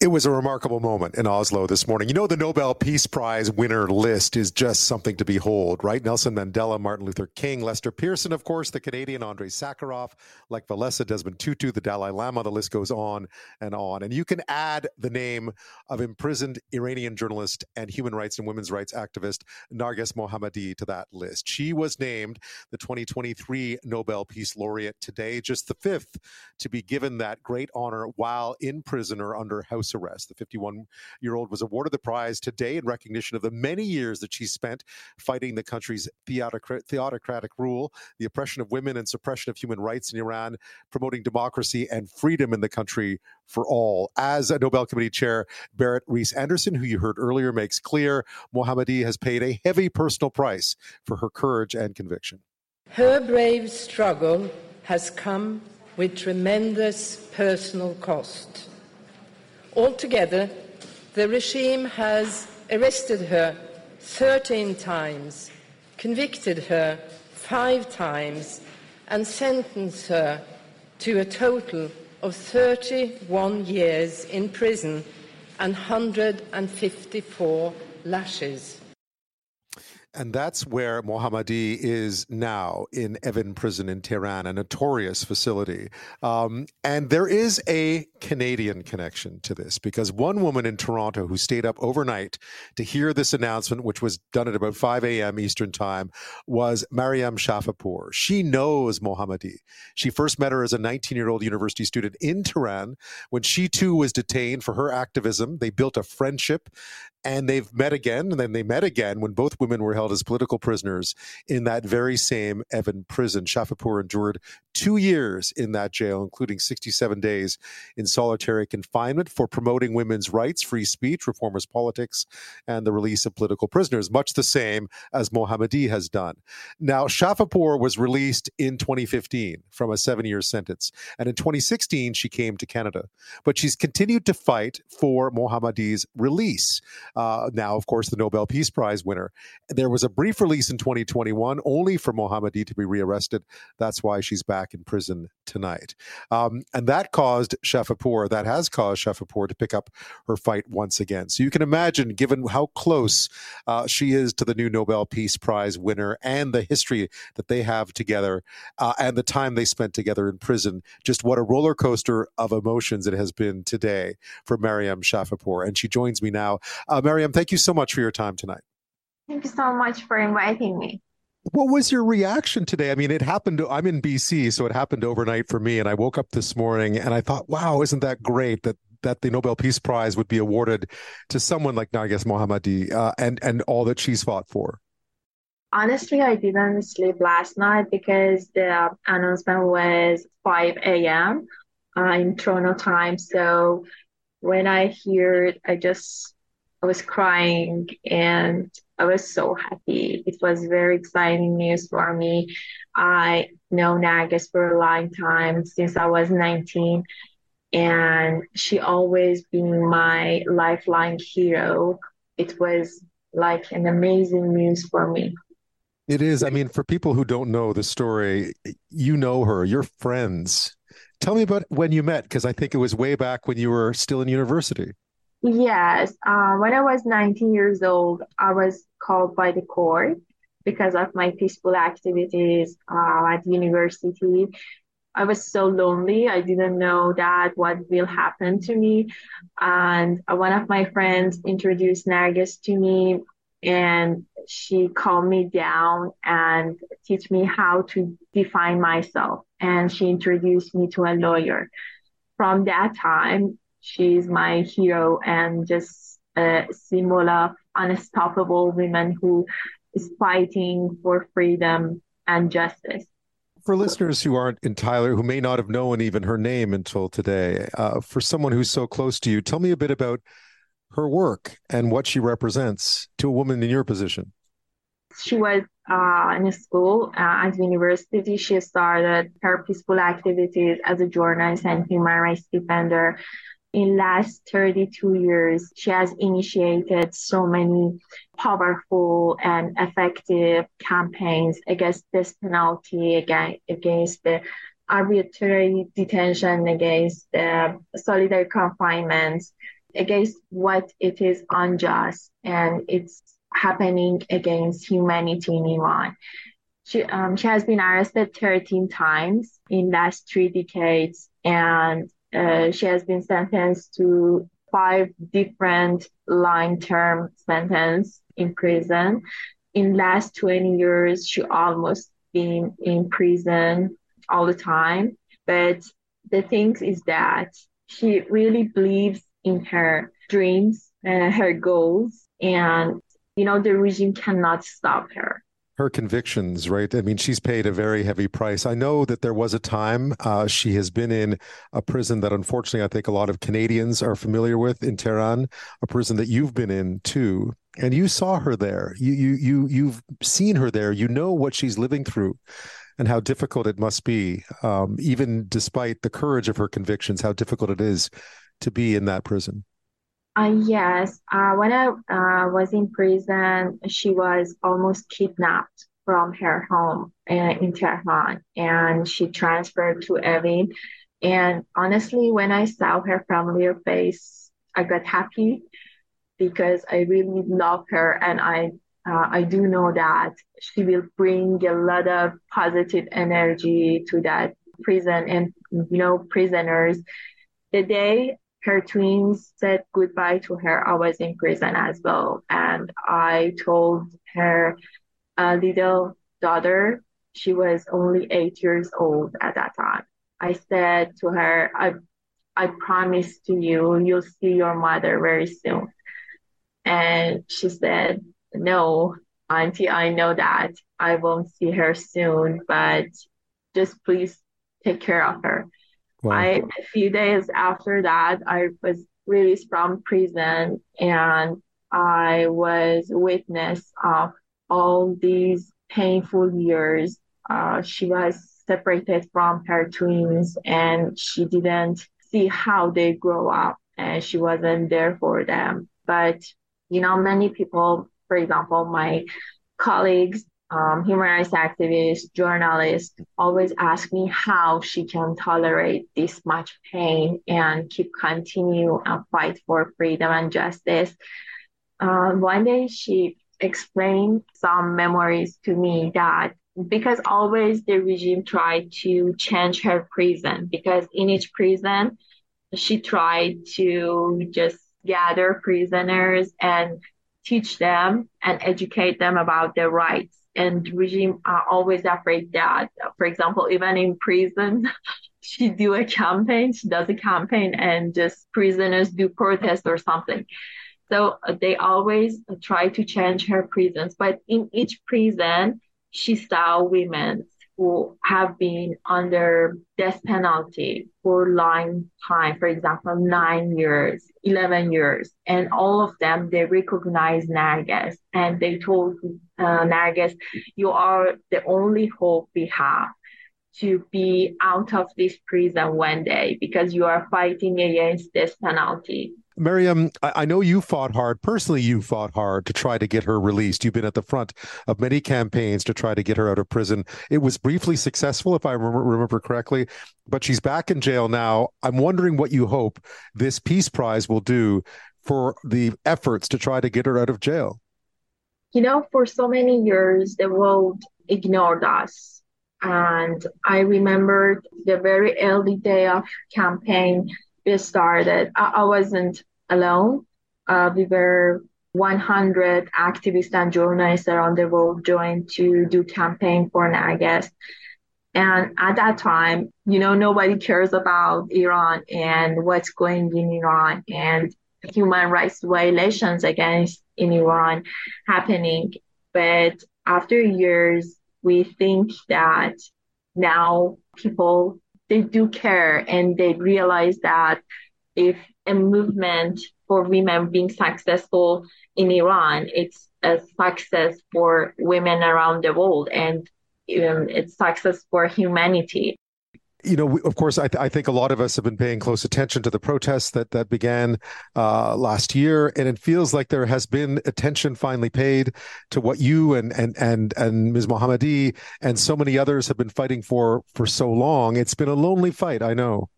It was a remarkable moment in Oslo this morning. You know, the Nobel Peace Prize winner list is just something to behold, right? Nelson Mandela, Martin Luther King, Lester Pearson, of course, the Canadian Andrei Sakharov, Lech Walesa, Desmond Tutu, the Dalai Lama. The list goes on and on. And you can add the name of imprisoned Iranian journalist and human rights and women's rights activist Narges Mohammadi to that list. She was named the 2023 Nobel Peace Laureate today, just the fifth to be given that great honor while in prison or under house arrest. The 51 year old was awarded the prize today in recognition of the many years that she spent fighting the country's theocratic rule, the oppression of women, and suppression of human rights in Iran, promoting democracy and freedom in the country for all. As a Nobel Committee Chair, Berit Reiss Andersen, who you heard earlier, makes clear, Mohammadi has paid a heavy personal price for her courage and conviction. Her brave struggle has come with tremendous personal cost. Altogether, the regime has arrested her 13 times, convicted her five times, and sentenced her to a total of 31 years in prison and 154 lashes. And that's where Mohammadi is now in Evin prison in Tehran, a notorious facility. Um, and there is a Canadian connection to this because one woman in Toronto who stayed up overnight to hear this announcement, which was done at about 5 a.m. Eastern Time, was Maryam Shafipour. She knows Mohammadi. She first met her as a 19 year old university student in Tehran when she too was detained for her activism. They built a friendship and they've met again and then they met again when both women were held as political prisoners in that very same Evin prison. Shafipour endured two years in that jail, including 67 days in solitary confinement for promoting women's rights, free speech, reformist politics, and the release of political prisoners, much the same as Mohammadi has done. Now, Shafipour was released in 2015 from a seven year sentence. And in 2016, she came to Canada. But she's continued to fight for Mohammadi's release. Uh, now, of course, the Nobel Peace Prize winner. There was a brief release in 2021 only for Mohammadi to be rearrested. That's why she's back in prison tonight. Um, and that caused Shafipour, that has caused Shafipour to pick up her fight once again. So you can imagine, given how close uh, she is to the new Nobel Peace Prize winner and the history that they have together uh, and the time they spent together in prison, just what a roller coaster of emotions it has been today for Maryam Shafipour. And she joins me now. Uh, Maryam, thank you so much for your time tonight. Thank you so much for inviting me. What was your reaction today? I mean, it happened. I'm in BC, so it happened overnight for me. And I woke up this morning and I thought, wow, isn't that great that that the Nobel Peace Prize would be awarded to someone like Narges Mohammadi uh, and and all that she's fought for? Honestly, I didn't sleep last night because the announcement was 5 a.m. Uh, in Toronto time. So when I heard, I just I was crying and I was so happy. It was very exciting news for me. I know Narges for a long time since I was 19 and she always been my lifeline hero. It was like an amazing news for me. It is. I mean, for people who don't know the story, you know her, you're friends. Tell me about when you met, because I think it was way back when you were still in university. Yes, uh, when I was 19 years old, I was called by the court because of my peaceful activities uh, at university. I was so lonely. I didn't know that what will happen to me. And one of my friends introduced Narges to me and she calmed me down and teach me how to define myself. And she introduced me to a lawyer. From that time, she's my hero and just a symbol of unstoppable women who is fighting for freedom and justice. For listeners who aren't in Tyler, who may not have known even her name until today, uh, for someone who's so close to you, tell me a bit about her work and what she represents to a woman in your position. she was uh, in school uh, at university. She started her peaceful activities as a journalist and human rights defender. In the last 32 years, she has initiated so many powerful and effective campaigns against this penalty, against, against the arbitrary detention, against the solitary confinement, against what it is unjust and it's happening against humanity in Iran. She, um, she has been arrested 13 times in last three decades and uh, she has been sentenced to five different long term sentence in prison. In last 20 years, she almost been in prison all the time. But the thing is that she really believes in her dreams and her goals. And, you know, the regime cannot stop her her convictions, right? I mean, she's paid a very heavy price. I know that there was a time uh, she has been in a prison that, unfortunately, I think a lot of Canadians are familiar with in Tehran, a prison that you've been in too, and you saw her there. You you you you've seen her there. You know what she's living through, and how difficult it must be, um, even despite the courage of her convictions. How difficult it is to be in that prison. Uh, yes, uh, when I uh, was in prison, she was almost kidnapped from her home uh, in Tehran and she transferred to Evin. And honestly, when I saw her familiar face, I got happy because I really love her and I uh, I do know that she will bring a lot of positive energy to that prison and you know prisoners. The day her twins said goodbye to her. I was in prison as well. And I told her little daughter, she was only eight years old at that time. I said to her, I, I promise to you, you'll see your mother very soon. And she said, No, Auntie, I know that I won't see her soon, but just please take care of her. Wow. I, a few days after that, I was released from prison and I was witness of all these painful years. Uh, she was separated from her twins and she didn't see how they grow up and she wasn't there for them. But, you know, many people, for example, my colleagues, um, human rights activist, journalist, always ask me how she can tolerate this much pain and keep continue and fight for freedom and justice. Uh, one day she explained some memories to me that because always the regime tried to change her prison because in each prison she tried to just gather prisoners and teach them and educate them about their rights and regime are always afraid that, for example, even in prison, she do a campaign, she does a campaign and just prisoners do protest or something. So uh, they always try to change her prisons, but in each prison, she saw women who have been under death penalty for long time, for example, nine years, 11 years. And all of them, they recognize Narges and they told uh, Narges, you are the only hope we have to be out of this prison one day because you are fighting against this penalty. Miriam, I know you fought hard. Personally, you fought hard to try to get her released. You've been at the front of many campaigns to try to get her out of prison. It was briefly successful, if I remember correctly, but she's back in jail now. I'm wondering what you hope this Peace Prize will do for the efforts to try to get her out of jail. You know, for so many years, the world ignored us. And I remember the very early day of campaign we started. I, I wasn't alone. Uh, we were 100 activists and journalists around the world joined to do campaign for Narges. And at that time, you know, nobody cares about Iran and what's going in Iran and human rights violations against in Iran happening. But after years, we think that now people they do care and they realize that if a movement for women being successful in Iran. It's a success for women around the world and um, it's success for humanity you know, of course, I, th- I, think a lot of us have been paying close attention to the protests that that began uh, last year, and it feels like there has been attention finally paid to what you and and and and Ms. Mohammadi and so many others have been fighting for for so long. It's been a lonely fight, I know.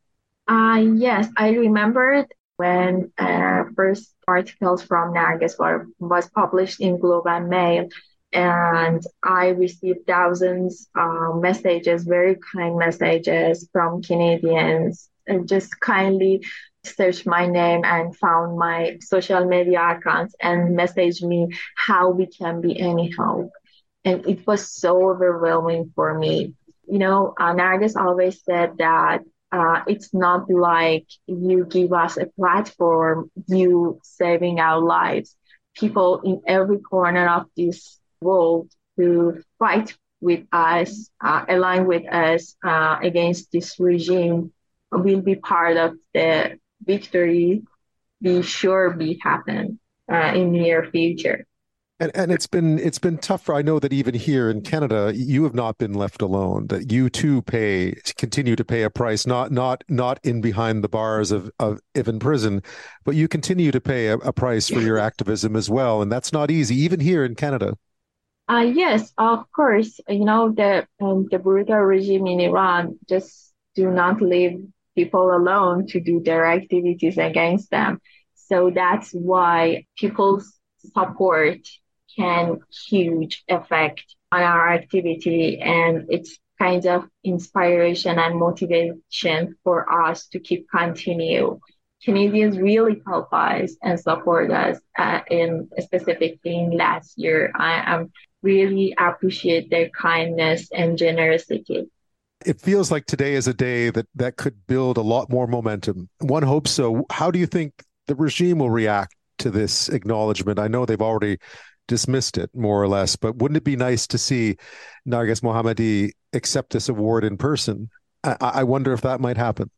Uh, yes, I remember when uh, first articles from Narges were was published in Globe and Mail and I received thousands uh, messages, very kind messages from Canadians, and just kindly searched my name and found my social media accounts and messaged me how we can be any help. And it was so overwhelming for me. You know, uh, Narges always said that uh, it's not like you give us a platform, you saving our lives. People in every corner of this world to fight with us, uh, align with us uh, against this regime will be part of the victory. Be sure be happen uh, in near future. And, and it's been it's been tough. I know that even here in Canada, you have not been left alone. That you too pay continue to pay a price, not not not in behind the bars of of in prison, but you continue to pay a, a price for your activism as well, and that's not easy, even here in Canada. Uh, yes, of course. You know, the um, the brutal regime in Iran just do not leave people alone to do their activities against them. So that's why people's support can huge effect on our activity and it's kind of inspiration and motivation for us to keep continue. Canadians really help us and support us uh, in specifically in last year. I am really appreciate their kindness and generosity. It feels like today is a day that that could build a lot more momentum. One hopes so. How do you think the regime will react to this acknowledgement? I know they've already dismissed it more or less, but wouldn't it be nice to see Narges Mohammadi accept this award in person? I, I wonder if that might happen.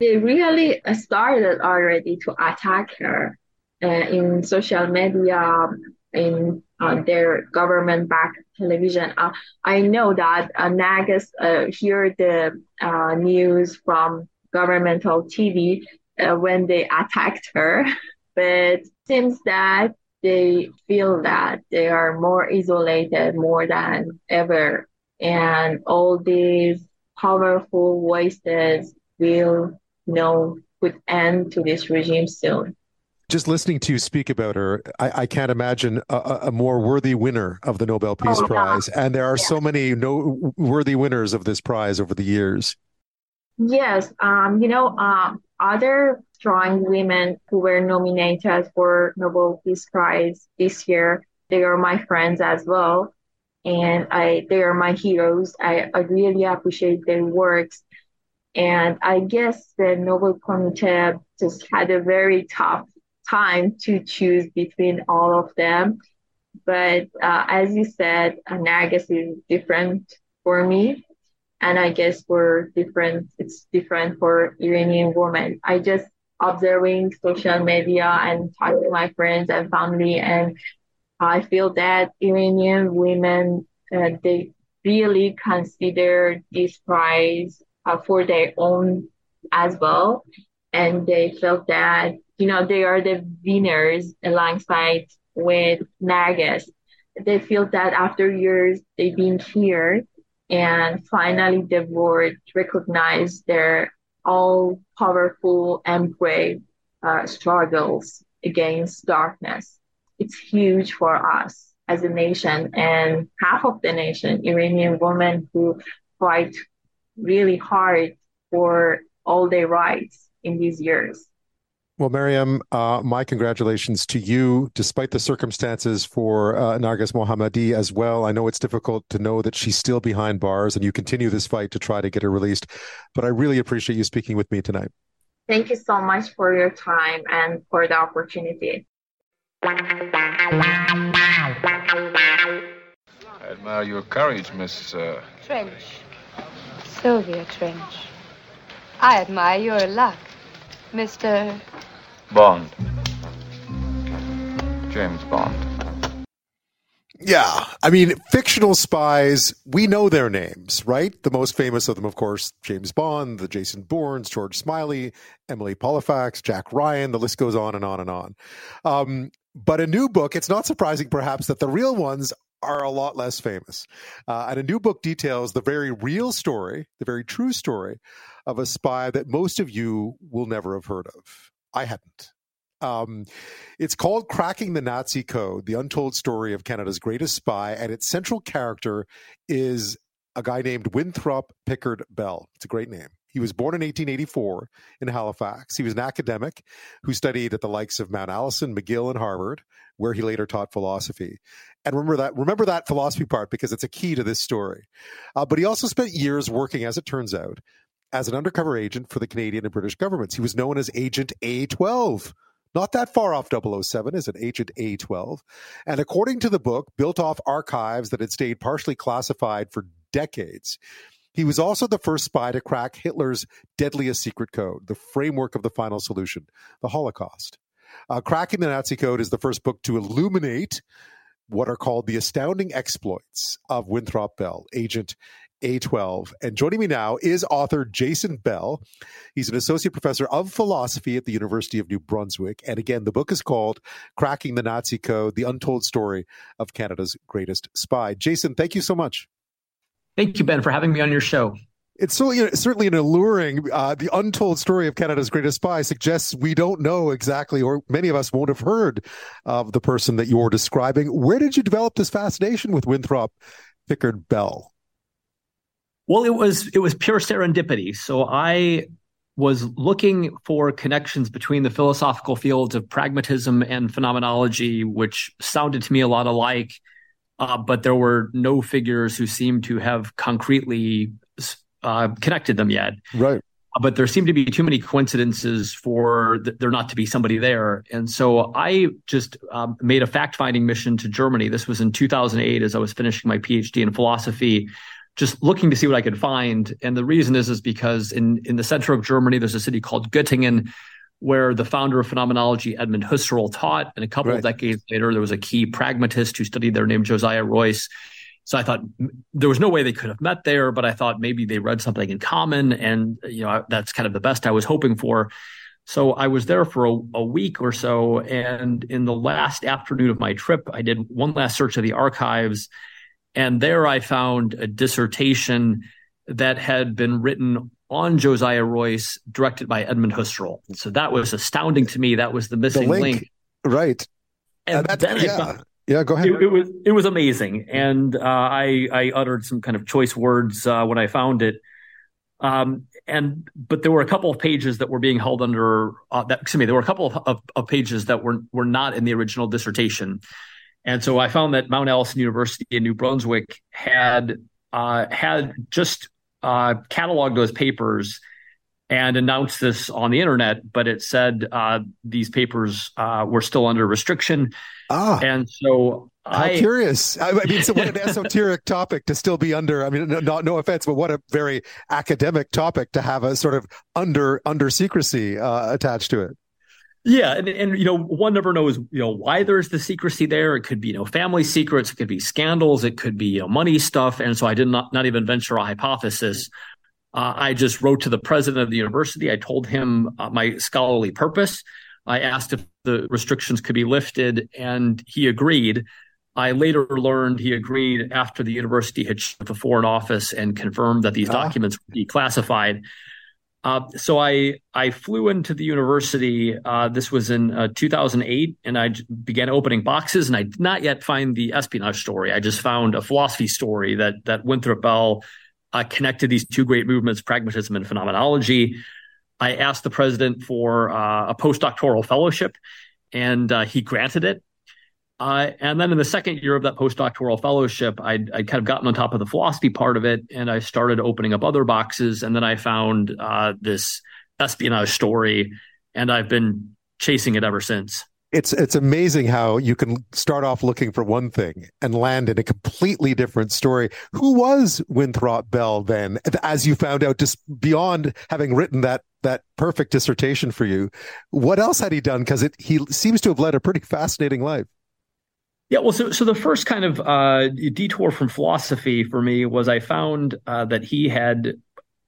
They really started already to attack her uh, in social media, in uh, their government-backed television. Uh, I know that uh, Narges uh, hear the uh, news from governmental TV uh, when they attacked her, but seems that they feel that they are more isolated more than ever, and all these powerful voices will know put end to this regime soon just listening to you speak about her, I, I can't imagine a, a, more worthy winner of the Nobel Peace oh, Prize. Yeah. And there are yeah. so many no worthy winners of this prize over the years. Yes, um, you know, um, other strong women who were nominated for Nobel Peace Prize this year, they are my friends as well, and I they are my heroes. I, I really appreciate their works, and I guess the Nobel Committee just had a very tough time to choose between all of them. But uh, as you said, Narges is different for me. And I guess for different, it's different for Iranian women. I just observing social media and talking to my friends and family. And I feel that Iranian women, uh, they really consider this prize uh, for their own as well. And they felt that you know, they are the winners alongside with Narges. They feel that after years they've been here and finally the world recognized their all powerful and brave uh, struggles against darkness. It's huge for us as a nation and half of the nation, Iranian women who fight really hard for all their rights in these years. Well, Maryam, uh, my congratulations to you, despite the circumstances for uh, Narges Mohammadi as well. I know it's difficult to know that she's still behind bars and you continue this fight to try to get her released, but I really appreciate you speaking with me tonight. Thank you so much for your time and for the opportunity. I admire your courage, Miss uh... Trench. Sylvia Trench. I admire your luck. Mr. Bond. James Bond. Yeah. I mean, fictional spies, we know their names, right? The most famous of them, of course, James Bond, the Jason Bournes, George Smiley, Emily Pollifax, Jack Ryan. The list goes on and on and on. Um, but a new book, it's not surprising perhaps that the real ones are a lot less famous. Uh, and a new book details the very real story, the very true story of a spy that most of you will never have heard of. I hadn't. Um, it's called Cracking the Nazi Code The Untold Story of Canada's Greatest Spy, and its central character is a guy named Winthrop Pickard Bell. It's a great name. He was born in 1884 in Halifax. He was an academic who studied at the likes of Mount Allison, McGill, and Harvard, where he later taught philosophy. And remember that remember that philosophy part because it's a key to this story. Uh, but he also spent years working, as it turns out, as an undercover agent for the Canadian and British governments. He was known as Agent A12 not that far off 007 as an Agent A12. And according to the book, built off archives that had stayed partially classified for decades, he was also the first spy to crack Hitler's deadliest secret code, the framework of the final solution, the Holocaust. Uh, Cracking the Nazi Code is the first book to illuminate what are called the astounding exploits of Winthrop Bell, Agent a12. And joining me now is author Jason Bell. He's an associate professor of philosophy at the University of New Brunswick. And again, the book is called Cracking the Nazi Code The Untold Story of Canada's Greatest Spy. Jason, thank you so much. Thank you, Ben, for having me on your show. It's certainly, certainly an alluring, uh, the untold story of Canada's greatest spy suggests we don't know exactly, or many of us won't have heard of the person that you're describing. Where did you develop this fascination with Winthrop Pickard Bell? Well, it was it was pure serendipity. So I was looking for connections between the philosophical fields of pragmatism and phenomenology, which sounded to me a lot alike, uh, but there were no figures who seemed to have concretely uh, connected them yet. Right. Uh, but there seemed to be too many coincidences for th- there not to be somebody there. And so I just um, made a fact finding mission to Germany. This was in 2008 as I was finishing my PhD in philosophy just looking to see what I could find. And the reason is is because in in the center of Germany, there's a city called Göttingen, where the founder of phenomenology, Edmund Husserl, taught. And a couple right. of decades later, there was a key pragmatist who studied there named Josiah Royce. So I thought there was no way they could have met there, but I thought maybe they read something in common, and you know that's kind of the best I was hoping for. So I was there for a, a, week or so, and in the last afternoon of my trip, I did one last search of the archives, and there I found a dissertation that had been written on Josiah Royce, directed by Edmund Husserl. So that was astounding to me. That was the missing the link. link. Right. And, and then yeah. Found, yeah, go ahead. It, it, was it was amazing, and uh, I I uttered some kind of choice words uh, when I found it. Um, and but there were a couple of pages that were being held under uh, that. Excuse me, there were a couple of, of, of pages that were were not in the original dissertation. And so I found that Mount Allison University in New Brunswick had uh, had just uh, cataloged those papers and announced this on the internet, but it said uh, these papers uh, were still under restriction. Ah, and so how I, curious. I mean, so what an esoteric topic to still be under. I mean, no, no offense, but what a very academic topic to have a sort of under under secrecy uh, attached to it. Yeah, and and you know, one never knows, you know, why there's the secrecy there. It could be, you know, family secrets, it could be scandals, it could be, you know, money stuff. And so I did not not even venture a hypothesis. Uh, I just wrote to the president of the university. I told him uh, my scholarly purpose. I asked if the restrictions could be lifted, and he agreed. I later learned he agreed after the university had shut the Foreign Office and confirmed that these ah. documents were be classified. Uh, so I I flew into the university. Uh, this was in uh, 2008, and I began opening boxes. And I did not yet find the espionage story. I just found a philosophy story that that Winthrop Bell uh, connected these two great movements, pragmatism and phenomenology. I asked the president for uh, a postdoctoral fellowship, and uh, he granted it. Uh, and then in the second year of that postdoctoral fellowship, I'd, I'd, kind of gotten on top of the philosophy part of it, and I started opening up other boxes. And then I found uh, this espionage story, and I've been chasing it ever since. it's it's amazing how you can start off looking for one thing and land in a completely different story. Who was Winthrop Bell then, as you found out, just beyond having written that that perfect dissertation for you? What else had he done? Because he seems to have led a pretty fascinating life. Yeah, well, so so the first kind of uh, detour from philosophy for me was I found uh, that he had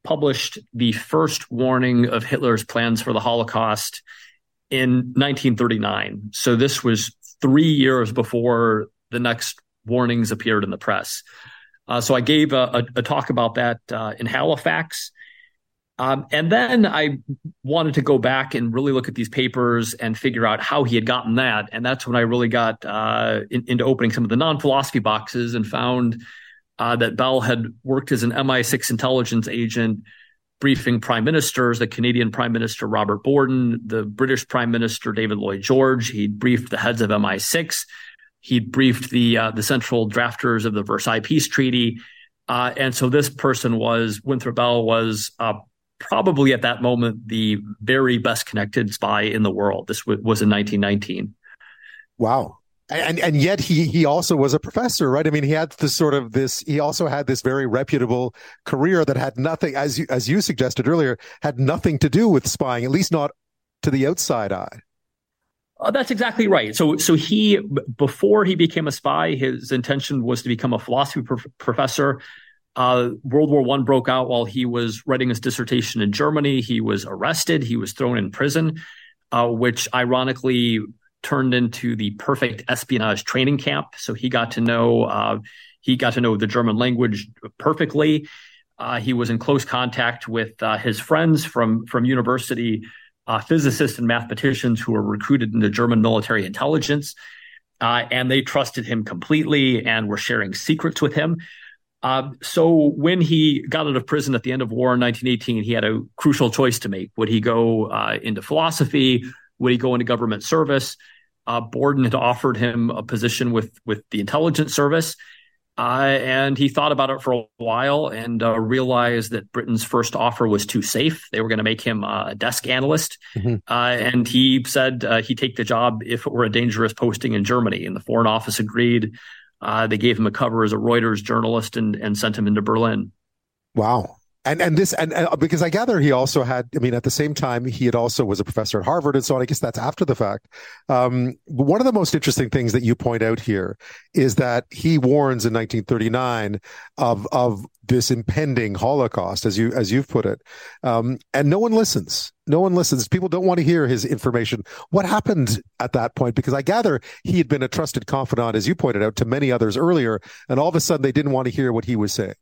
published the first warning of Hitler's plans for the Holocaust in 1939. So this was three years before the next warnings appeared in the press. Uh, so I gave a, a, a talk about that uh, in Halifax. Um, and then I wanted to go back and really look at these papers and figure out how he had gotten that. And that's when I really got uh, in, into opening some of the non philosophy boxes and found uh, that Bell had worked as an MI6 intelligence agent briefing prime ministers, the Canadian Prime Minister Robert Borden, the British Prime Minister David Lloyd George. He'd briefed the heads of MI6. He'd briefed the uh, the central drafters of the Versailles Peace Treaty. Uh, and so this person was Winthrop Bell was uh, probably at that moment the very best connected spy in the world. This w- was in 1919. Wow and and yet he he also was a professor right i mean he had this sort of this he also had this very reputable career that had nothing as you as you suggested earlier had nothing to do with spying at least not to the outside eye uh, that's exactly right. So, so he before he became a spy, his intention was to become a philosophy prof- professor. Uh, World War One broke out while he was writing his dissertation in Germany. He was arrested. He was thrown in prison, uh, which ironically turned into the perfect espionage training camp. So he got to know uh, he got to know the German language perfectly. Uh, he was in close contact with uh, his friends from from university, uh, physicists and mathematicians who were recruited into German military intelligence, and they trusted him completely and were sharing secrets with him. Uh, so when he got out of prison at the end of war in 1918, he had a crucial choice to make. Would he go into philosophy? Would he go into government service? Uh, Borden had offered him a position with with the intelligence service, uh, and he thought about it for a while and uh, realized that Britain's first offer was too safe. They were going to make him a desk analyst, mm-hmm. Uh, and he said uh, he'd take the job if it were a dangerous posting in Germany. And the Foreign Office agreed. Uh, they gave him a cover as a Reuters journalist and and sent him into Berlin. Wow and and this and, and, because I gather he also had I mean at the same time he had also was a professor at Harvard and so on I guess that's after the fact. Um, but one of the most interesting things that you point out here is that he warns in 1939 of of this impending Holocaust as you as you've put it, um, and no one listens. No one listens. People don't want to hear his information. What happened at that point? Because I gather he had been a trusted confidant, as you pointed out, to many others earlier, and all of a sudden they didn't want to hear what he was saying.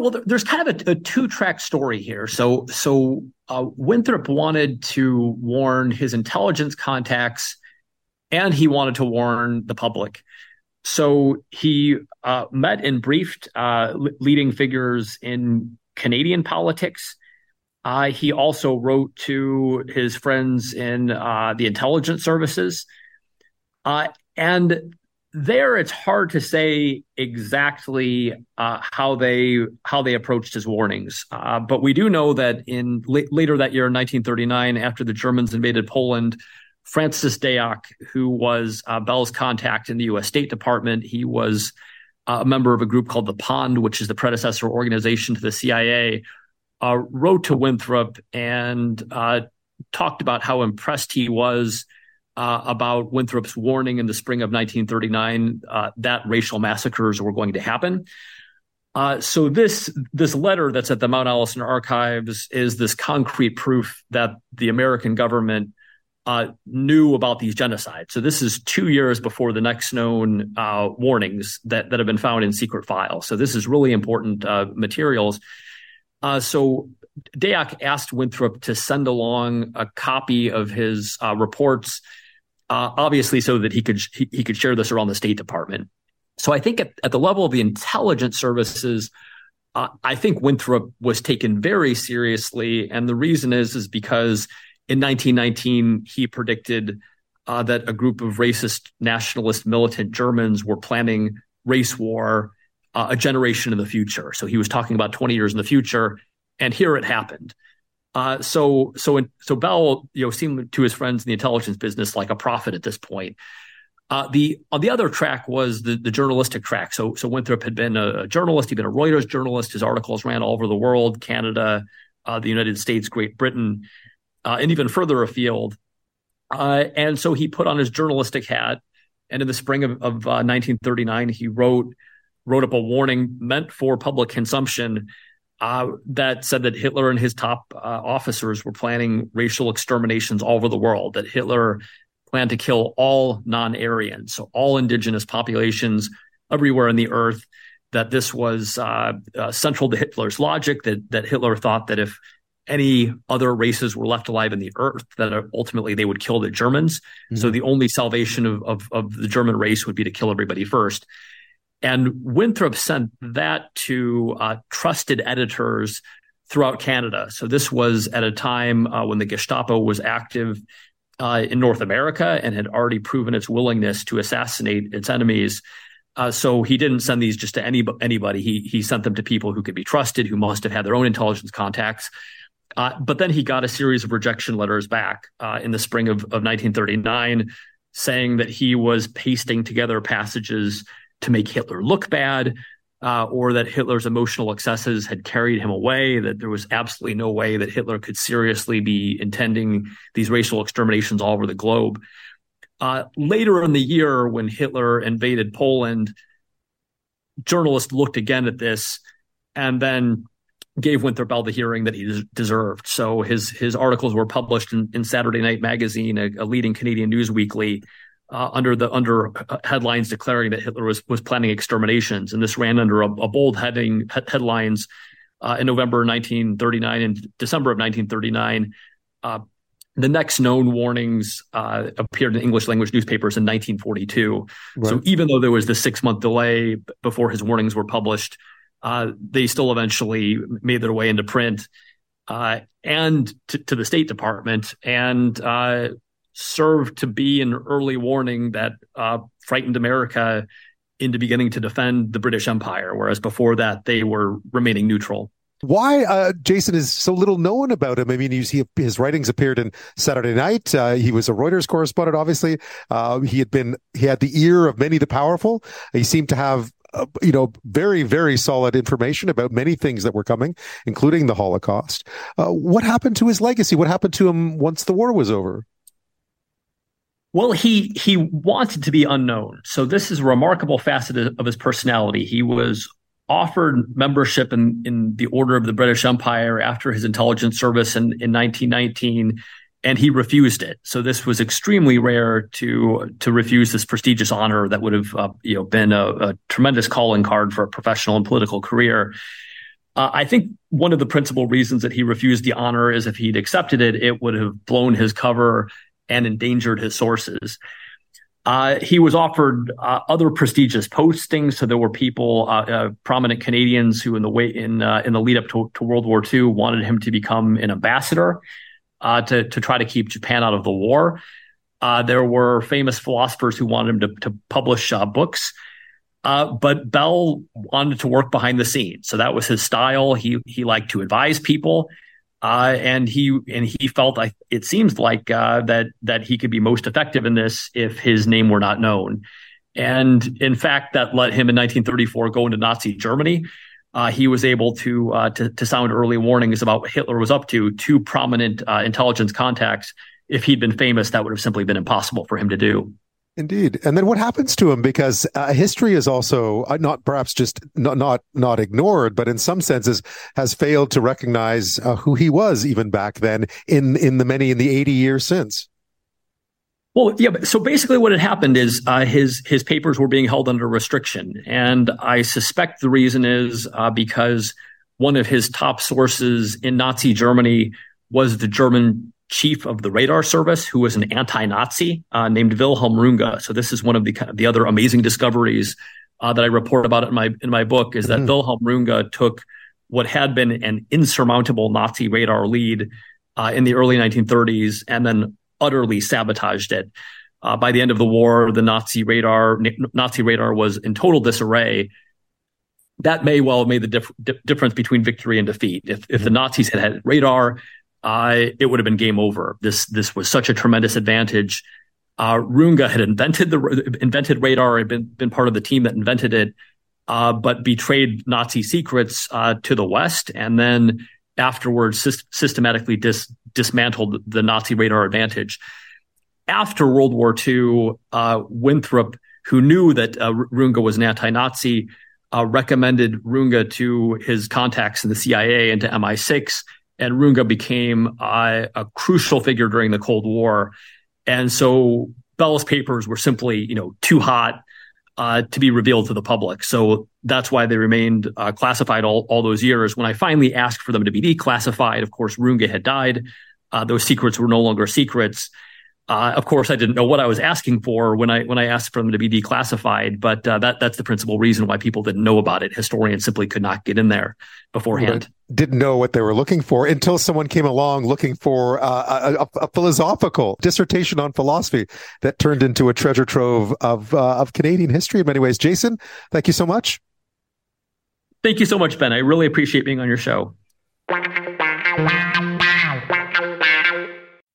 Well, there's kind of a, a two-track story here. So, so uh, Winthrop wanted to warn his intelligence contacts, and he wanted to warn the public. So he uh, met and briefed uh, leading figures in Canadian politics. Uh, he also wrote to his friends in uh, the intelligence services. Uh, and there it's hard to say exactly uh, how they how they approached his warnings. Uh, but we do know that in la- later that year in 1939 after the germans invaded poland francis deák who was uh, bell's contact in the us state department he was uh, a member of a group called the pond which is the predecessor organization to the cia uh, wrote to winthrop and uh, talked about how impressed he was uh, about Winthrop's warning in the spring of 1939 uh, that racial massacres were going to happen. Uh, so this this letter that's at the Mount Allison archives is this concrete proof that the American government uh, knew about these genocides. So this is two years before the next known uh, warnings that that have been found in secret files. So this is really important uh, materials. so Deák asked Winthrop to send along a copy of his reports uh, obviously so that he could he, he, could share this around the State Department. So I think at, at the level of the intelligence services, uh, I think Winthrop was taken very seriously, and the reason is is because in 1919 he predicted uh, that a group of racist nationalist militant Germans were planning race war uh, a generation in the future. So he was talking about 20 years in the future, and here it happened. Uh, so so so Bell, you know, seemed to his friends in the intelligence business like a prophet at this point. Uh, the on the other track was the the journalistic track. So so Winthrop had been a, journalist. He'd been a Reuters journalist. His articles ran all over the world, Canada, uh, the United States, Great Britain, uh, and even further afield. Uh, and so he put on his journalistic hat, and in the spring of, of 1939, uh, he wrote wrote up a warning meant for public consumption uh, that said that Hitler and his top uh, officers were planning racial exterminations all over the world, that Hitler planned to kill all non Aryans, so all indigenous populations everywhere in the earth, that this was uh, uh, central to Hitler's logic, that, that Hitler thought that if any other races were left alive in the earth, that ultimately they would kill the Germans. Mm-hmm. So the only salvation of, of, of the German race would be to kill everybody first. And Winthrop sent that to uh, trusted editors throughout Canada. So this was at a time uh, when the Gestapo was active uh, in North America and had already proven its willingness to assassinate its enemies. Uh, so he didn't send these just to any, anybody. He he sent them to people who could be trusted, who must have had their own intelligence contacts. Uh, but then he got a series of rejection letters back uh, in the spring of, of 1939, saying that he was pasting together passages to make Hitler look bad, uh, or that Hitler's emotional excesses had carried him away, that there was absolutely no way that Hitler could seriously be intending these racial exterminations all over the globe. Uh, later in the year, when Hitler invaded Poland, journalists looked again at this and then gave Winthrop Bell the hearing that he deserved. So his his articles were published in, in Saturday Night Magazine, a, a leading Canadian news weekly, uh, under the under uh, headlines declaring that Hitler was was planning exterminations, and this ran under a, a bold heading he- headlines uh, in November 1939 and December of 1939. Uh, the next known warnings uh, appeared in English language newspapers in 1942. Right. So even though there was the six month delay before his warnings were published, uh, they still eventually made their way into print. and to, to, the State Department, and served to be an early warning that uh, frightened America into beginning to defend the British Empire, whereas before that they were remaining neutral. Why uh, Jason is so little known about him? I mean, he, his writings appeared in Saturday Night. Uh, he was a Reuters correspondent, obviously. Uh, he had been he had the ear of many the powerful. He seemed to have uh, you know, very, very solid information about many things that were coming, including the Holocaust. Uh, what happened to his legacy? What happened to him once the war was over? Well, he he wanted to be unknown. So this is a remarkable facet of his personality. He was offered membership in, in the Order of the British Empire after his intelligence service in, in 1919, and he refused it. So this was extremely rare to to refuse this prestigious honor that would have uh, you know been a, a, tremendous calling card for a professional and political career. Uh, I think one of the principal reasons that he refused the honor is if he'd accepted it, it would have blown his cover and endangered his sources. Uh, he was offered uh, other prestigious postings. So there were people, uh, uh prominent Canadians, who in the way in uh, in the lead up to, to, World War II wanted him to become an ambassador uh, to to try to keep Japan out of the war. there were famous philosophers who wanted him to, to publish books. but Bell wanted to work behind the scenes, so that was his style. He he liked to advise people. Uh, and he and he felt like it seems like uh, that that he could be most effective in this if his name were not known. And in fact, that let him in 1934 go into Nazi Germany. Uh, he was able to, uh, to, to sound early warnings about what Hitler was up to to prominent uh, intelligence contacts. If he'd been famous, that would have simply been impossible for him to do. Indeed, and then what happens to him? Because uh, history is also uh, not perhaps just not not not ignored, but in some senses has failed to recognize uh, who he was even back then. In in the many in the eighty years since. Well, yeah. So basically, what had happened is uh, his his papers were being held under restriction, and I suspect the reason is uh, because one of his top sources in Nazi Germany was the German chief of the radar service who was an anti-Nazi uh, named Wilhelm Runge. So this is one of the the other amazing discoveries uh, that I report about in my in my book is that mm-hmm. Wilhelm Runge took what had been an insurmountable Nazi radar lead uh, in the early 1930s and then utterly sabotaged it. Uh, by the end of the war, the Nazi radar Nazi radar was in total disarray. That may well have made the dif- difference between victory and defeat. If if mm-hmm. the Nazis had had radar, uh, it would have been game over. This this was such a tremendous advantage. Uh, Runge had invented the invented radar, had been been part of the team that invented it, uh, but betrayed Nazi secrets uh, to the West, and then afterwards sy- systematically dis- dismantled the Nazi radar advantage. After World War II, uh, Winthrop, who knew that uh, Runge was an anti-Nazi, uh, recommended Runge to his contacts in the CIA and to MI6, and Runge became uh, a crucial figure during the Cold War. And so Bell's papers were simply, you know, too hot uh, to be revealed to the public. So that's why they remained uh, classified all, all those years. When I finally asked for them to be declassified, of course, Runge had died. Uh, those secrets were no longer secrets. Uh, of course, I didn't know what I was asking for when I when I asked for them to be declassified, but uh, that that's the principal reason why people didn't know about it. Historians simply could not get in there beforehand. Didn't know what they were looking for until someone came along looking for uh, a, a, philosophical dissertation on philosophy that turned into a treasure trove of uh, of Canadian history in many ways. Jason, thank you so much. Thank you so much, Ben. I really appreciate being on your show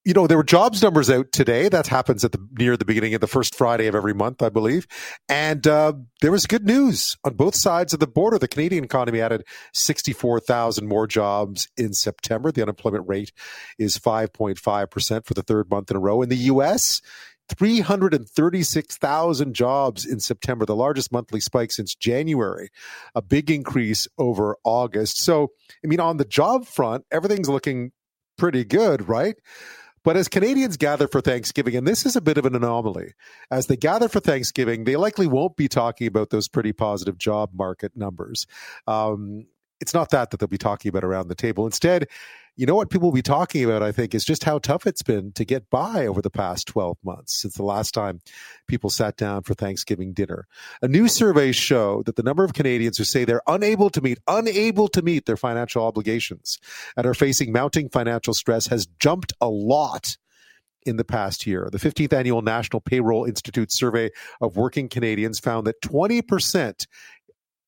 you know, there were jobs numbers out today. That happens at the near the beginning of the first Friday of every month, I believe. And uh, there was good news on both sides of the border. The Canadian economy added 64,000 more jobs in September. The unemployment rate is 5.5% for the third month in a row. In the U.S., 336,000 jobs in September, the largest monthly spike since January, a big increase over August. So, I mean, on the job front, everything's looking pretty good, right? But as Canadians gather for Thanksgiving, and this is a bit of an anomaly, as they gather for Thanksgiving, they likely won't be talking about those pretty positive job market numbers. Um, it's not that that they'll be talking about around the table. Instead, you know what people will be talking about, I think, is just how tough it's been to get by over the past 12 months since the last time people sat down for Thanksgiving dinner. A new survey show that the number of Canadians who say they're unable to meet, unable to meet their financial obligations and are facing mounting financial stress has jumped a lot in the past year. The 15th annual National Payroll Institute survey of working Canadians found that 20%,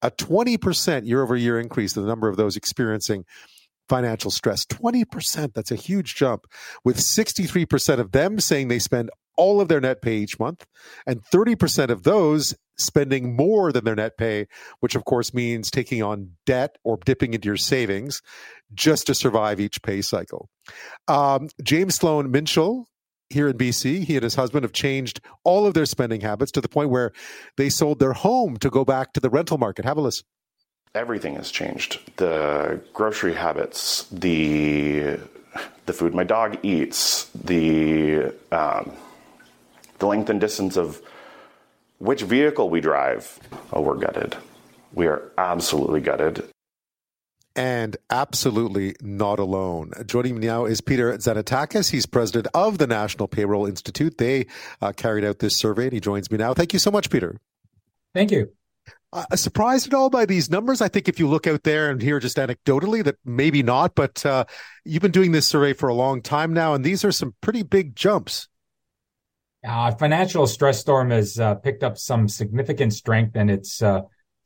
a 20% year over year increase in the number of those experiencing financial stress 20%. That's a huge jump, with 63% of them saying they spend all of their net pay each month, and 30% of those spending more than their net pay, which of course means taking on debt or dipping into your savings just to survive each pay cycle. Um, James Sloan Minshall here in BC, he and his husband have changed all of their spending habits to the point where they sold their home to go back to the rental market. Have a listen everything has changed. The grocery habits, the the food my dog eats, the um, the length and distance of which vehicle we drive. Oh, we're gutted. We are absolutely gutted. And absolutely not alone. Joining me now is Peter Tzanetakis. He's president of the National Payroll Institute. They uh, carried out this survey, and he joins me now. Thank you so much, Peter. Thank you uh, surprised at all by these numbers? I think if you look out there and hear just anecdotally that maybe not, but uh, you've been doing this survey for a long time now, and these are some pretty big jumps. Uh, financial stress storm has uh, picked up some significant strength, and it's uh,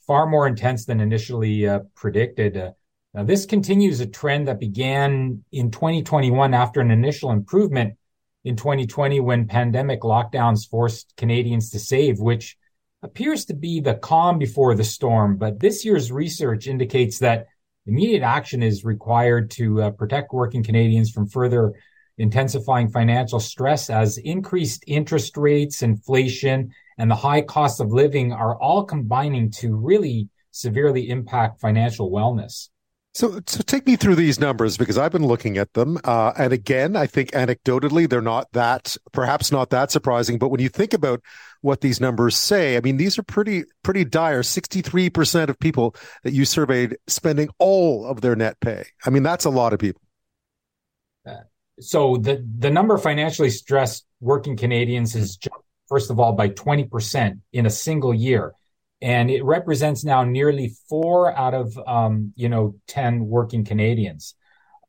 far more intense than initially uh, predicted. now, this continues a trend that began in 2021 after an initial improvement in 2020 when pandemic lockdowns forced Canadians to save, which appears to be the calm before the storm, but this year's research indicates that immediate action is required to uh, protect working Canadians from further intensifying financial stress as increased interest rates, inflation, and the high cost of living are all combining to really severely impact financial wellness. So, so take me through these numbers because I've been looking at them, uh, and again, I think anecdotally they're not that, perhaps not that surprising. But when you think about what these numbers say, I mean, these are pretty, pretty dire. Sixty-three percent of people that you surveyed spending all of their net pay. I mean, that's a lot of people. Uh, so the the number of financially stressed working Canadians has jumped first of all by twenty percent in a single year and it represents now nearly four out of um, you know ten working Canadians,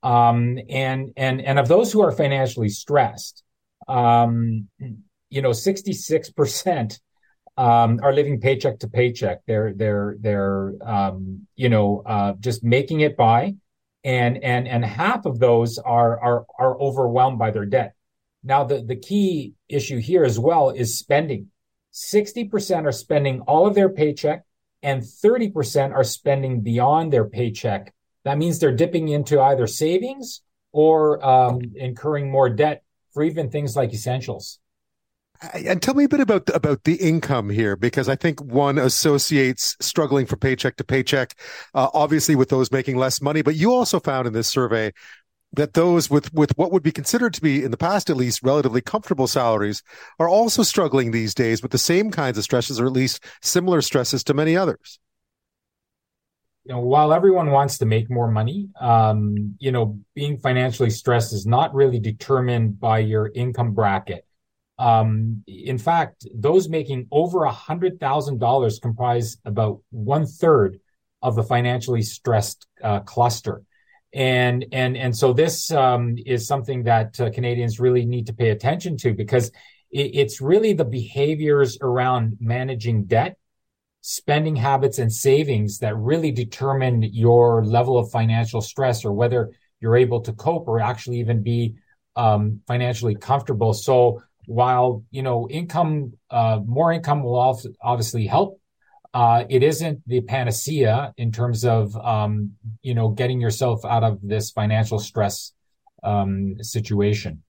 um, and and and of those who are financially stressed, um, you know, sixty six percent um, are living paycheck to paycheck. They're they're they're um, you know uh, just making it by, and and and half of those are are are overwhelmed by their debt. Now, the the key issue here as well is spending. Sixty percent are spending all of their paycheck, and thirty percent are spending beyond their paycheck. That means they're dipping into either savings or um, incurring more debt for even things like essentials. And tell me a bit about about the income here, because I think one associates struggling from paycheck to paycheck, uh, obviously with those making less money. But you also found in this survey that those with with what would be considered to be in the past at least relatively comfortable salaries are also struggling these days with the same kinds of stresses, or at least similar stresses to many others. You know, while everyone wants to make more money, um, you know, being financially stressed is not really determined by your income bracket um, in fact, those making over a hundred thousand dollars comprise about one third of the financially stressed uh, cluster, and and and so this um, is something that uh, Canadians really need to pay attention to because it, it's really the behaviors around managing debt, spending habits, and savings that really determine your level of financial stress or whether you're able to cope or actually even be um, financially comfortable. So while you know income uh, more income will obviously help uh, it isn't the panacea in terms of um, you know getting yourself out of this financial stress um, situation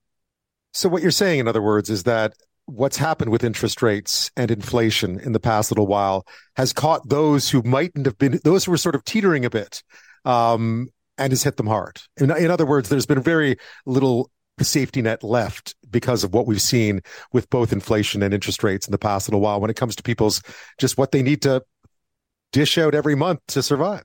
so what you're saying in other words is that what's happened with interest rates and inflation in the past little while has caught those who mightn't have been those who were sort of teetering a bit um, and has hit them hard. In, in, other words, there's been very little safety net left because of what we've seen with both inflation and interest rates in the past little while when it comes to people's just what they need to dish out every month to survive.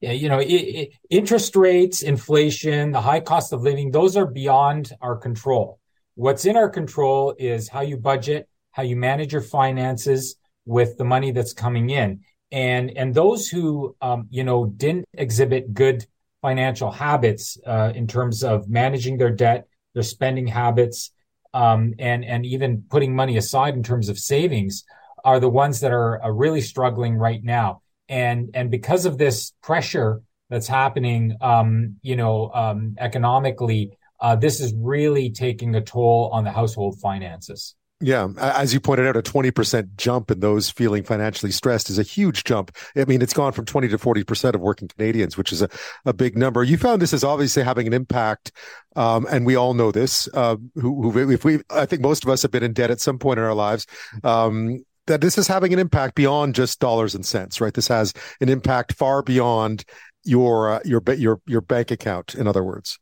Yeah, you know, it, it, interest rates, inflation, the high cost of living, those are beyond our control. What's in our control is how you budget, how you manage your finances with the money that's coming in. And and those who um, you know didn't exhibit good financial habits uh, in terms of managing their debt, their spending habits, um, and and even putting money aside in terms of savings are the ones that are, are really struggling right now. And and because of this pressure that's happening, um, you know, um, economically, uh, this is really taking a toll on the household finances. Yeah, as you pointed out, a 20% jump in those feeling financially stressed is a huge jump. I mean, it's gone from 20 to 40% of working Canadians, which is a, a big number. You found this is obviously having an impact, um, and we all know this. Uh, who, who, if we, I think most of us have been in debt at some point in our lives. Um, that this is having an impact beyond just dollars and cents, right? This has an impact far beyond your uh, your your your bank account. In other words.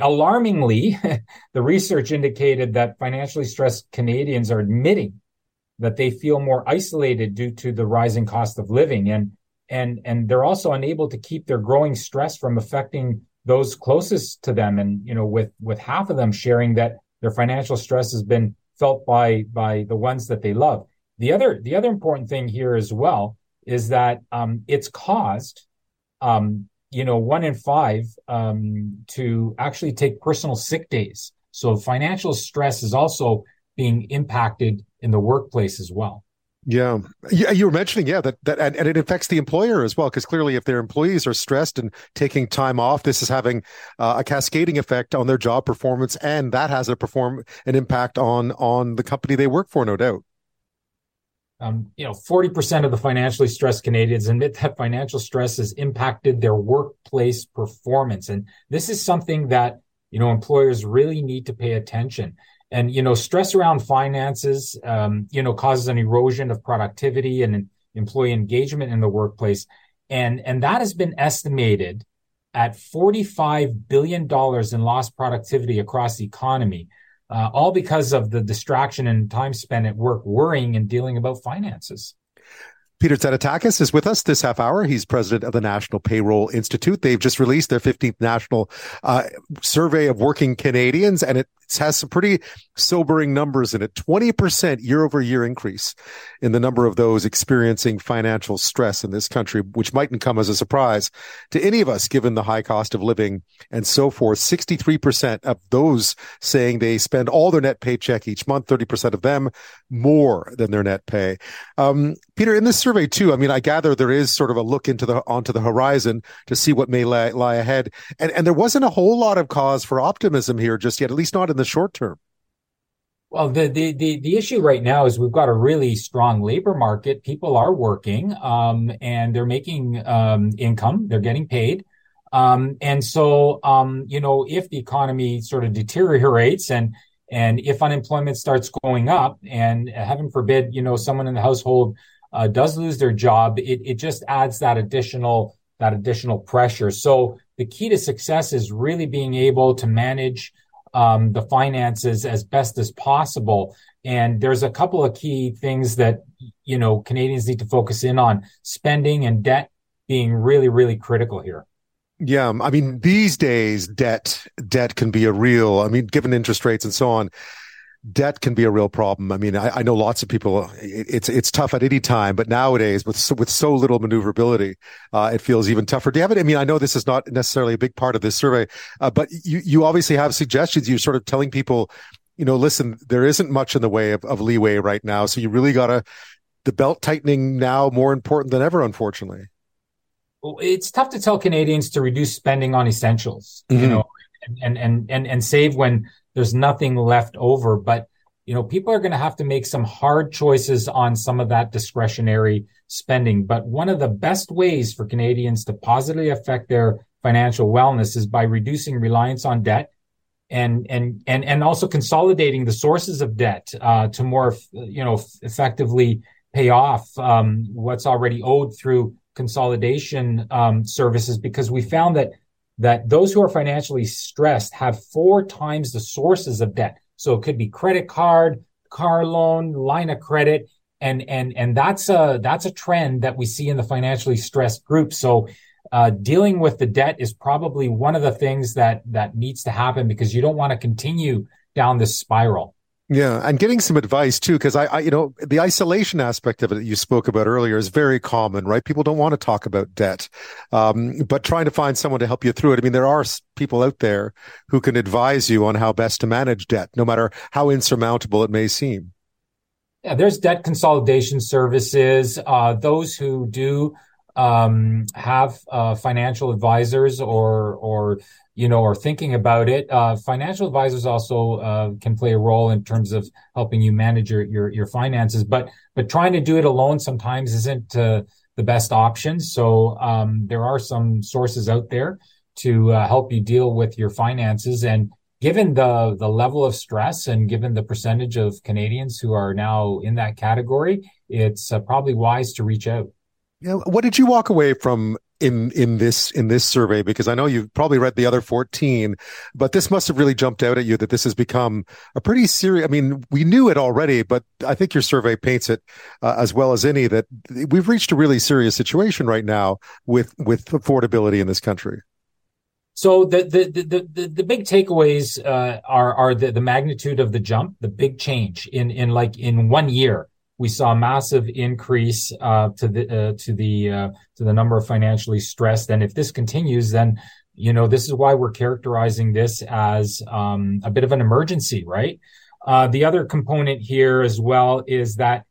Alarmingly, the research indicated that financially stressed Canadians are admitting that they feel more isolated due to the rising cost of living and and and they're also unable to keep their growing stress from affecting those closest to them. And you know with with half of them sharing that their financial stress has been felt by by the ones that they love. The other the other important thing here as well is that um, it's caused um, you know, one in five um, to actually take personal sick days. So financial stress is also being impacted in the workplace as well. Yeah. yeah, you were mentioning, yeah, that that and, and it affects the employer as well, because clearly, if their employees are stressed and taking time off, this is having uh, a cascading effect on their job performance, and that has a perform an impact on on the company they work for, no doubt. Um, you know, 40% of the financially stressed Canadians admit that financial stress has impacted their workplace performance. And this is something that, you know, employers really need to pay attention. And, you know, stress around finances, um, you know, causes an erosion of productivity and employee engagement in the workplace. And, and that has been estimated at $45 billion in lost productivity across the economy uh, all because of the distraction and time spent at work worrying and dealing about finances. Peter Tzanetakis is with us this half hour. He's president of the National Payroll Institute. They've just released their 15th national uh, survey of working Canadians, and it has some pretty sobering numbers in it 20% year over year increase in the number of those experiencing financial stress in this country, which mightn't come as a surprise to any of us given the high cost of living and so forth. 63% of those saying they spend all their net paycheck each month, 30% of them more than their net pay. Um, Peter, in this survey too. I mean, I gather there is sort of a look into the onto the horizon to see what may lie, lie ahead, and and there wasn't a whole lot of cause for optimism here just yet, at least not in the short term. Well, the, the, the, the, issue right now is we've got a really strong labor market. People are working, um, and they're making, um, income. They're getting paid. Um, and so, um, you know, if the economy sort of deteriorates and, and if unemployment starts going up and heaven forbid, you know, someone in the household, uh, does lose their job, it, it just adds that additional, that additional pressure. So the key to success is really being able to manage, um, the finances as best as possible. And there's a couple of key things that, you know, Canadians need to focus in on spending and debt being really, really critical here. Yeah. I mean, these days, debt, debt can be a real, I mean, given interest rates and so on, debt can be a real problem. I mean, I, I know lots of people. it's it's tough at any time, but nowadays with so, with so little maneuverability, uh, it feels even tougher. Do you have it? I mean, I know this is not necessarily a big part of this survey, uh, but you you obviously have suggestions. You're sort of telling people, you know, listen, there isn't much in the way of, of leeway right now, so you really got to the belt tightening now more important than ever, unfortunately. Well, it's tough to tell Canadians to reduce spending on essentials, mm-hmm. you know, and and and and save when there's nothing left over. But, you know, people are going to have to make some hard choices on some of that discretionary spending. But one of the best ways for Canadians to positively affect their financial wellness is by reducing reliance on debt and and and and also consolidating the sources of debt uh, to more you know effectively pay off um, what's already owed through consolidation um, services because we found that that those who are financially stressed have four times the sources of debt. So it could be credit card, car loan, line of credit. And, and, and that's a, that's a trend that we see in the financially stressed group. So, uh, dealing with the debt is probably one of the things that, that needs to happen because you don't want to continue down this spiral. Yeah, and getting some advice too, because I, I, you know, the isolation aspect of it that you spoke about earlier is very common, right? People don't want to talk about debt, um, but trying to find someone to help you through it. I mean, there are people out there who can advise you on how best to manage debt, no matter how insurmountable it may seem. Yeah, there's debt consolidation services. Uh, those who do um, have uh, financial advisors or or you know, are thinking about it. Uh, financial advisors also uh, can play a role in terms of helping you manage your your, your finances, but but trying to do it alone sometimes isn't uh, the best option. So um, there are some sources out there to uh, help you deal with your finances. And given the the level of stress and given the percentage of Canadians who are now in that category, it's uh, probably wise to reach out. Yeah, what did you walk away from in in this in this survey because I know you've probably read the other 14 but this must have really jumped out at you that this has become a pretty serious I mean we knew it already but I think your survey paints it uh, as well as any that we've reached a really serious situation right now with with affordability in this country. So the the the the, the big takeaways uh, are are the, the magnitude of the jump the big change in in like in one year we saw a massive increase uh, to the uh, to the uh, to the number of financially stressed. And if this continues, then you know this is why we're characterizing this as um, a bit of an emergency, right? Uh, the other component here as well is that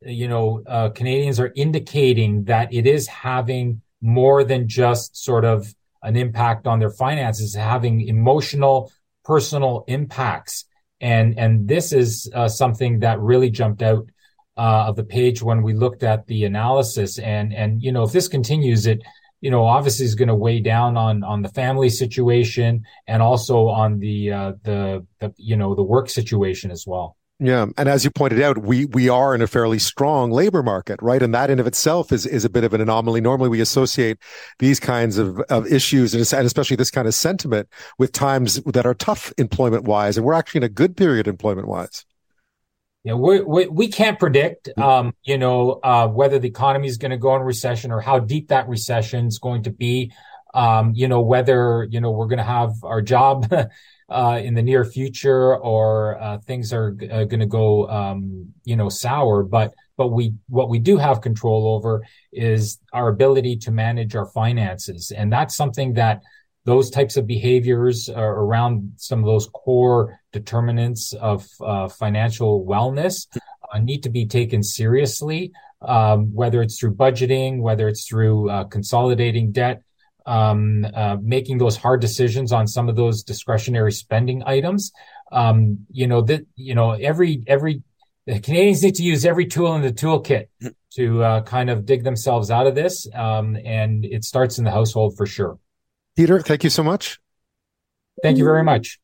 you know uh, Canadians are indicating that it is having more than just sort of an impact on their finances, having emotional, personal impacts. And, and this is uh, something that really jumped out uh, of the page when we looked at the analysis. And, and, you know, if this continues, it, you know, obviously is going to weigh down on, on the family situation and also on the, uh, the, the, you know, the work situation as well. Yeah, and as you pointed out, we we are in a fairly strong labor market, right? And that in of itself is is a bit of an anomaly. Normally, we associate these kinds of, of issues and especially this kind of sentiment with times that are tough employment wise, and we're actually in a good period employment wise. Yeah, we we we can't predict, mm. um, you know, uh, whether the economy is going to go in recession or how deep that recession is going to be. Um, you know, whether you know we're going to have our job uh, in the near future or uh, things are uh, going to go, um, you know, sour. But but we what we do have control over is our ability to manage our finances, and that's something that those types of behaviors around some of those core determinants of uh, financial wellness uh, need to be taken seriously. um, whether it's through budgeting, whether it's through uh, consolidating debt, um, uh, making those hard decisions on some of those discretionary spending items. Um, you know that you know every every the Canadians need to use every tool in the toolkit to uh, kind of dig themselves out of this, um, and it starts in the household for sure. Peter, thank you so much. Thank you very much.